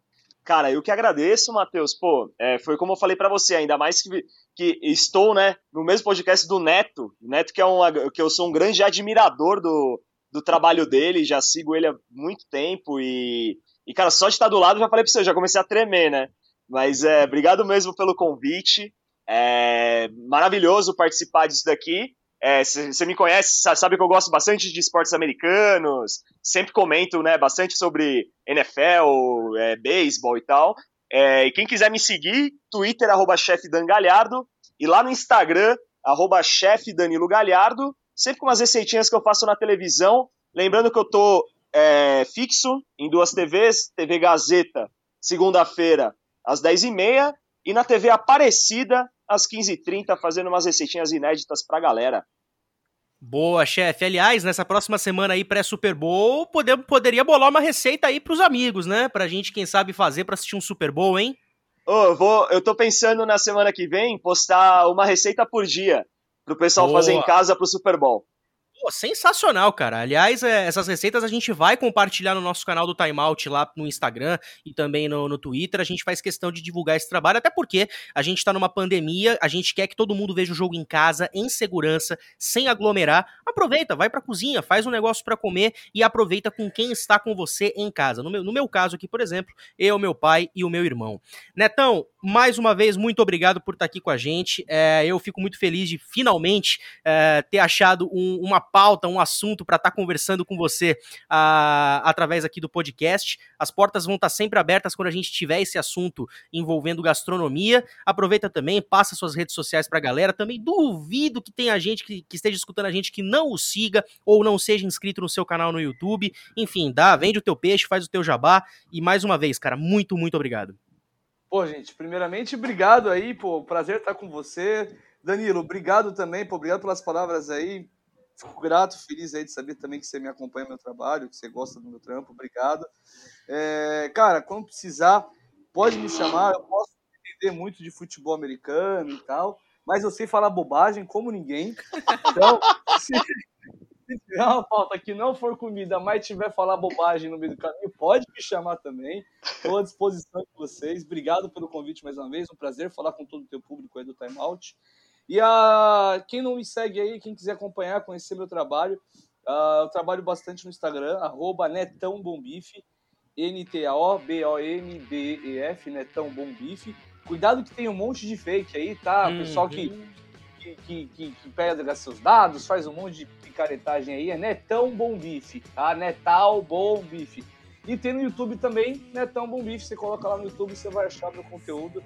Cara, eu que agradeço, Matheus. Pô, é, foi como eu falei para você, ainda mais que, que estou, né, no mesmo podcast do Neto. Neto, que, é um, que eu sou um grande admirador do, do trabalho dele, já sigo ele há muito tempo e, e cara, só de estar do lado, já falei pra você, já comecei a tremer, né? Mas é, obrigado mesmo pelo convite. É maravilhoso participar disso daqui. Você é, me conhece, sabe que eu gosto bastante de esportes americanos, sempre comento né, bastante sobre NFL, é, beisebol e tal. É, e quem quiser me seguir, Twitter, arroba chefe Dan Galhardo, e lá no Instagram, arroba chefe Danilo Galhardo, sempre com umas receitinhas que eu faço na televisão. Lembrando que eu tô é, fixo em duas TVs, TV Gazeta, segunda-feira, às 10h30, e na TV Aparecida, às 15h30, fazendo umas receitinhas inéditas pra galera. Boa, chefe. Aliás, nessa próxima semana aí, pré-Super Bowl, poder, poderia bolar uma receita aí pros amigos, né? Pra gente, quem sabe, fazer pra assistir um Super Bowl, hein? Oh, eu, vou, eu tô pensando na semana que vem postar uma receita por dia pro pessoal Boa. fazer em casa pro Super Bowl. Pô, sensacional, cara. Aliás, é, essas receitas a gente vai compartilhar no nosso canal do Time Out lá no Instagram e também no, no Twitter. A gente faz questão de divulgar esse trabalho, até porque a gente tá numa pandemia, a gente quer que todo mundo veja o jogo em casa, em segurança, sem aglomerar. Aproveita, vai pra cozinha, faz um negócio para comer e aproveita com quem está com você em casa. No meu, no meu caso aqui, por exemplo, eu, meu pai e o meu irmão. Netão, mais uma vez, muito obrigado por estar aqui com a gente. É, eu fico muito feliz de finalmente é, ter achado um, uma pauta, um assunto para estar tá conversando com você a, através aqui do podcast. As portas vão estar tá sempre abertas quando a gente tiver esse assunto envolvendo gastronomia. Aproveita também, passa suas redes sociais para a galera. Também duvido que tenha gente que, que, esteja escutando a gente que não o siga ou não seja inscrito no seu canal no YouTube. Enfim, dá, vende o teu peixe, faz o teu jabá. E mais uma vez, cara, muito, muito obrigado. Pô, gente, primeiramente, obrigado aí, pô, prazer estar com você. Danilo, obrigado também, pô, obrigado pelas palavras aí Fico grato, feliz aí de saber também que você me acompanha no meu trabalho, que você gosta do meu trampo. Obrigado. É, cara, quando precisar, pode me chamar. Eu posso entender muito de futebol americano e tal, mas eu sei falar bobagem como ninguém. Então, se, se tiver uma pauta que não for comida, mas tiver falar bobagem no meio do caminho, pode me chamar também. Estou à disposição de vocês. Obrigado pelo convite mais uma vez. Um prazer falar com todo o teu público aí do Time Out. E a, quem não me segue aí, quem quiser acompanhar, conhecer meu trabalho, uh, eu trabalho bastante no Instagram, arroba netãobombife, N-T-A-O-B-O-M-B-E-F, Netão Bom Bife. Cuidado que tem um monte de fake aí, tá? O pessoal que, uhum. que, que, que, pega seus dados, faz um monte de picaretagem aí, é Netão Bom Bife, tá? Netal Bom Bife. E tem no YouTube também, Netão Bom Bife. Você coloca lá no YouTube, você vai achar meu conteúdo.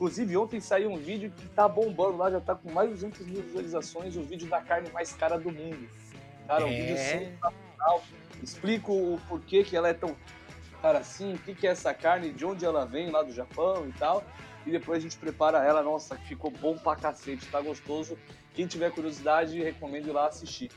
Inclusive, ontem saiu um vídeo que tá bombando lá, já tá com mais de 200 mil visualizações, o vídeo da carne mais cara do mundo. Cara, um é... vídeo sensacional. Explico o porquê que ela é tão cara assim, o que, que é essa carne, de onde ela vem, lá do Japão e tal e depois a gente prepara ela. Nossa, ficou bom pra cacete, tá gostoso. Quem tiver curiosidade, recomendo ir lá assistir.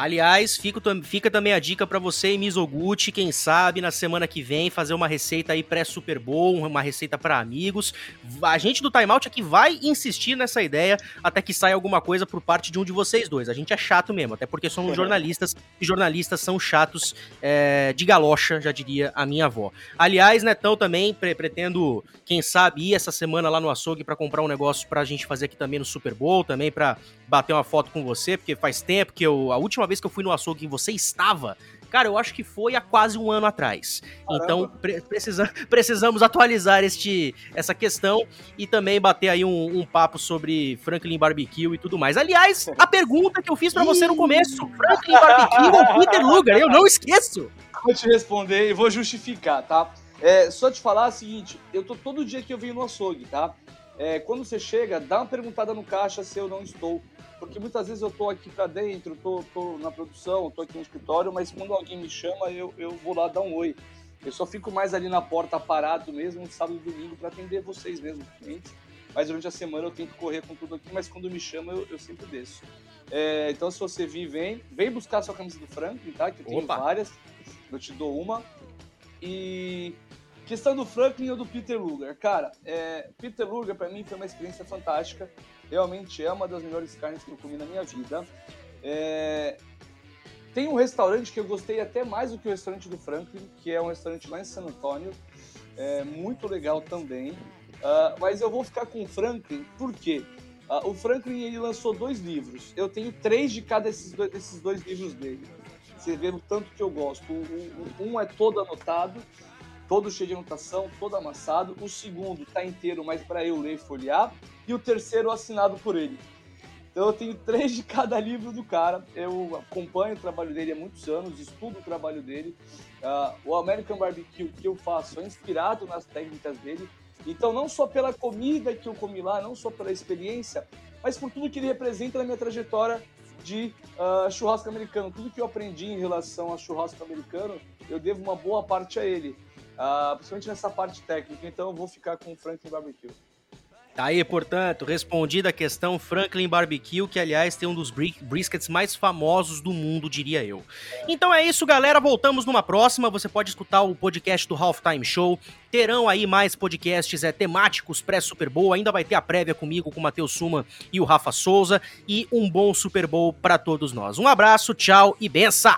Aliás, fica, fica também a dica para você e Mizoguchi, quem sabe na semana que vem fazer uma receita aí pré-Super Bowl, uma receita para amigos. A gente do Time Out aqui vai insistir nessa ideia até que saia alguma coisa por parte de um de vocês dois. A gente é chato mesmo, até porque somos jornalistas e jornalistas são chatos é, de galocha, já diria a minha avó. Aliás, Netão também pre pretendo, quem sabe, ir essa semana lá no açougue para comprar um negócio pra gente fazer aqui também no Super Bowl, também para bater uma foto com você, porque faz tempo que eu a última vez que eu fui no açougue e você estava, Cara, eu acho que foi há quase um ano atrás. Caramba. Então, pre precisa, precisamos atualizar este, essa questão e também bater aí um, um, papo sobre Franklin Barbecue e tudo mais. Aliás, a pergunta que eu fiz para você no começo: Franklin Barbecue ou Peter Luger? Eu não esqueço. Vou te responder e vou justificar, tá? É, só te falar o seguinte: eu tô todo dia que eu venho no açougue, tá? É, quando você chega, dá uma perguntada no caixa se eu não estou porque muitas vezes eu tô aqui para dentro, tô, tô na produção, tô aqui no escritório, mas quando alguém me chama, eu, eu vou lá dar um oi. Eu só fico mais ali na porta parado mesmo, sábado e domingo, para atender vocês mesmo, clientes. Mas durante a semana eu tento correr com tudo aqui, mas quando me chama eu, eu sempre desço. É, então se você vir, vem. Vem buscar a sua camisa do Franklin, tá? Que eu tenho Opa. várias. Eu te dou uma. E questão do Franklin ou do Peter Luger? Cara, é, Peter Luger para mim foi uma experiência fantástica realmente é uma das melhores carnes que eu comi na minha vida. É... Tem um restaurante que eu gostei até mais do que o restaurante do Franklin, que é um restaurante lá em San Antônio, é muito legal também. Uh, mas eu vou ficar com o Franklin, por quê? Uh, o Franklin ele lançou dois livros. Eu tenho três de cada desses dois, desses dois livros dele. Você vê o tanto que eu gosto. um é todo anotado, todo cheio de anotação, todo amassado. O segundo está inteiro, mas para eu ler e folhear e o terceiro assinado por ele. Então eu tenho três de cada livro do cara. Eu acompanho o trabalho dele há muitos anos, estudo o trabalho dele. Uh, o American Barbecue que eu faço é inspirado nas técnicas dele. Então não só pela comida que eu comi lá, não só pela experiência, mas por tudo que ele representa na minha trajetória de uh, churrasco americano. Tudo que eu aprendi em relação a churrasco americano, eu devo uma boa parte a ele, uh, principalmente nessa parte técnica. Então eu vou ficar com o Franklin Barbecue. Tá aí, portanto, respondida a questão Franklin Barbecue, que aliás tem um dos briskets mais famosos do mundo, diria eu. Então é isso, galera. Voltamos numa próxima. Você pode escutar o podcast do Halftime Show. Terão aí mais podcasts é, temáticos pré-Super Bowl. Ainda vai ter a prévia comigo, com o Matheus Suma e o Rafa Souza. E um bom Super Bowl para todos nós. Um abraço, tchau e benção!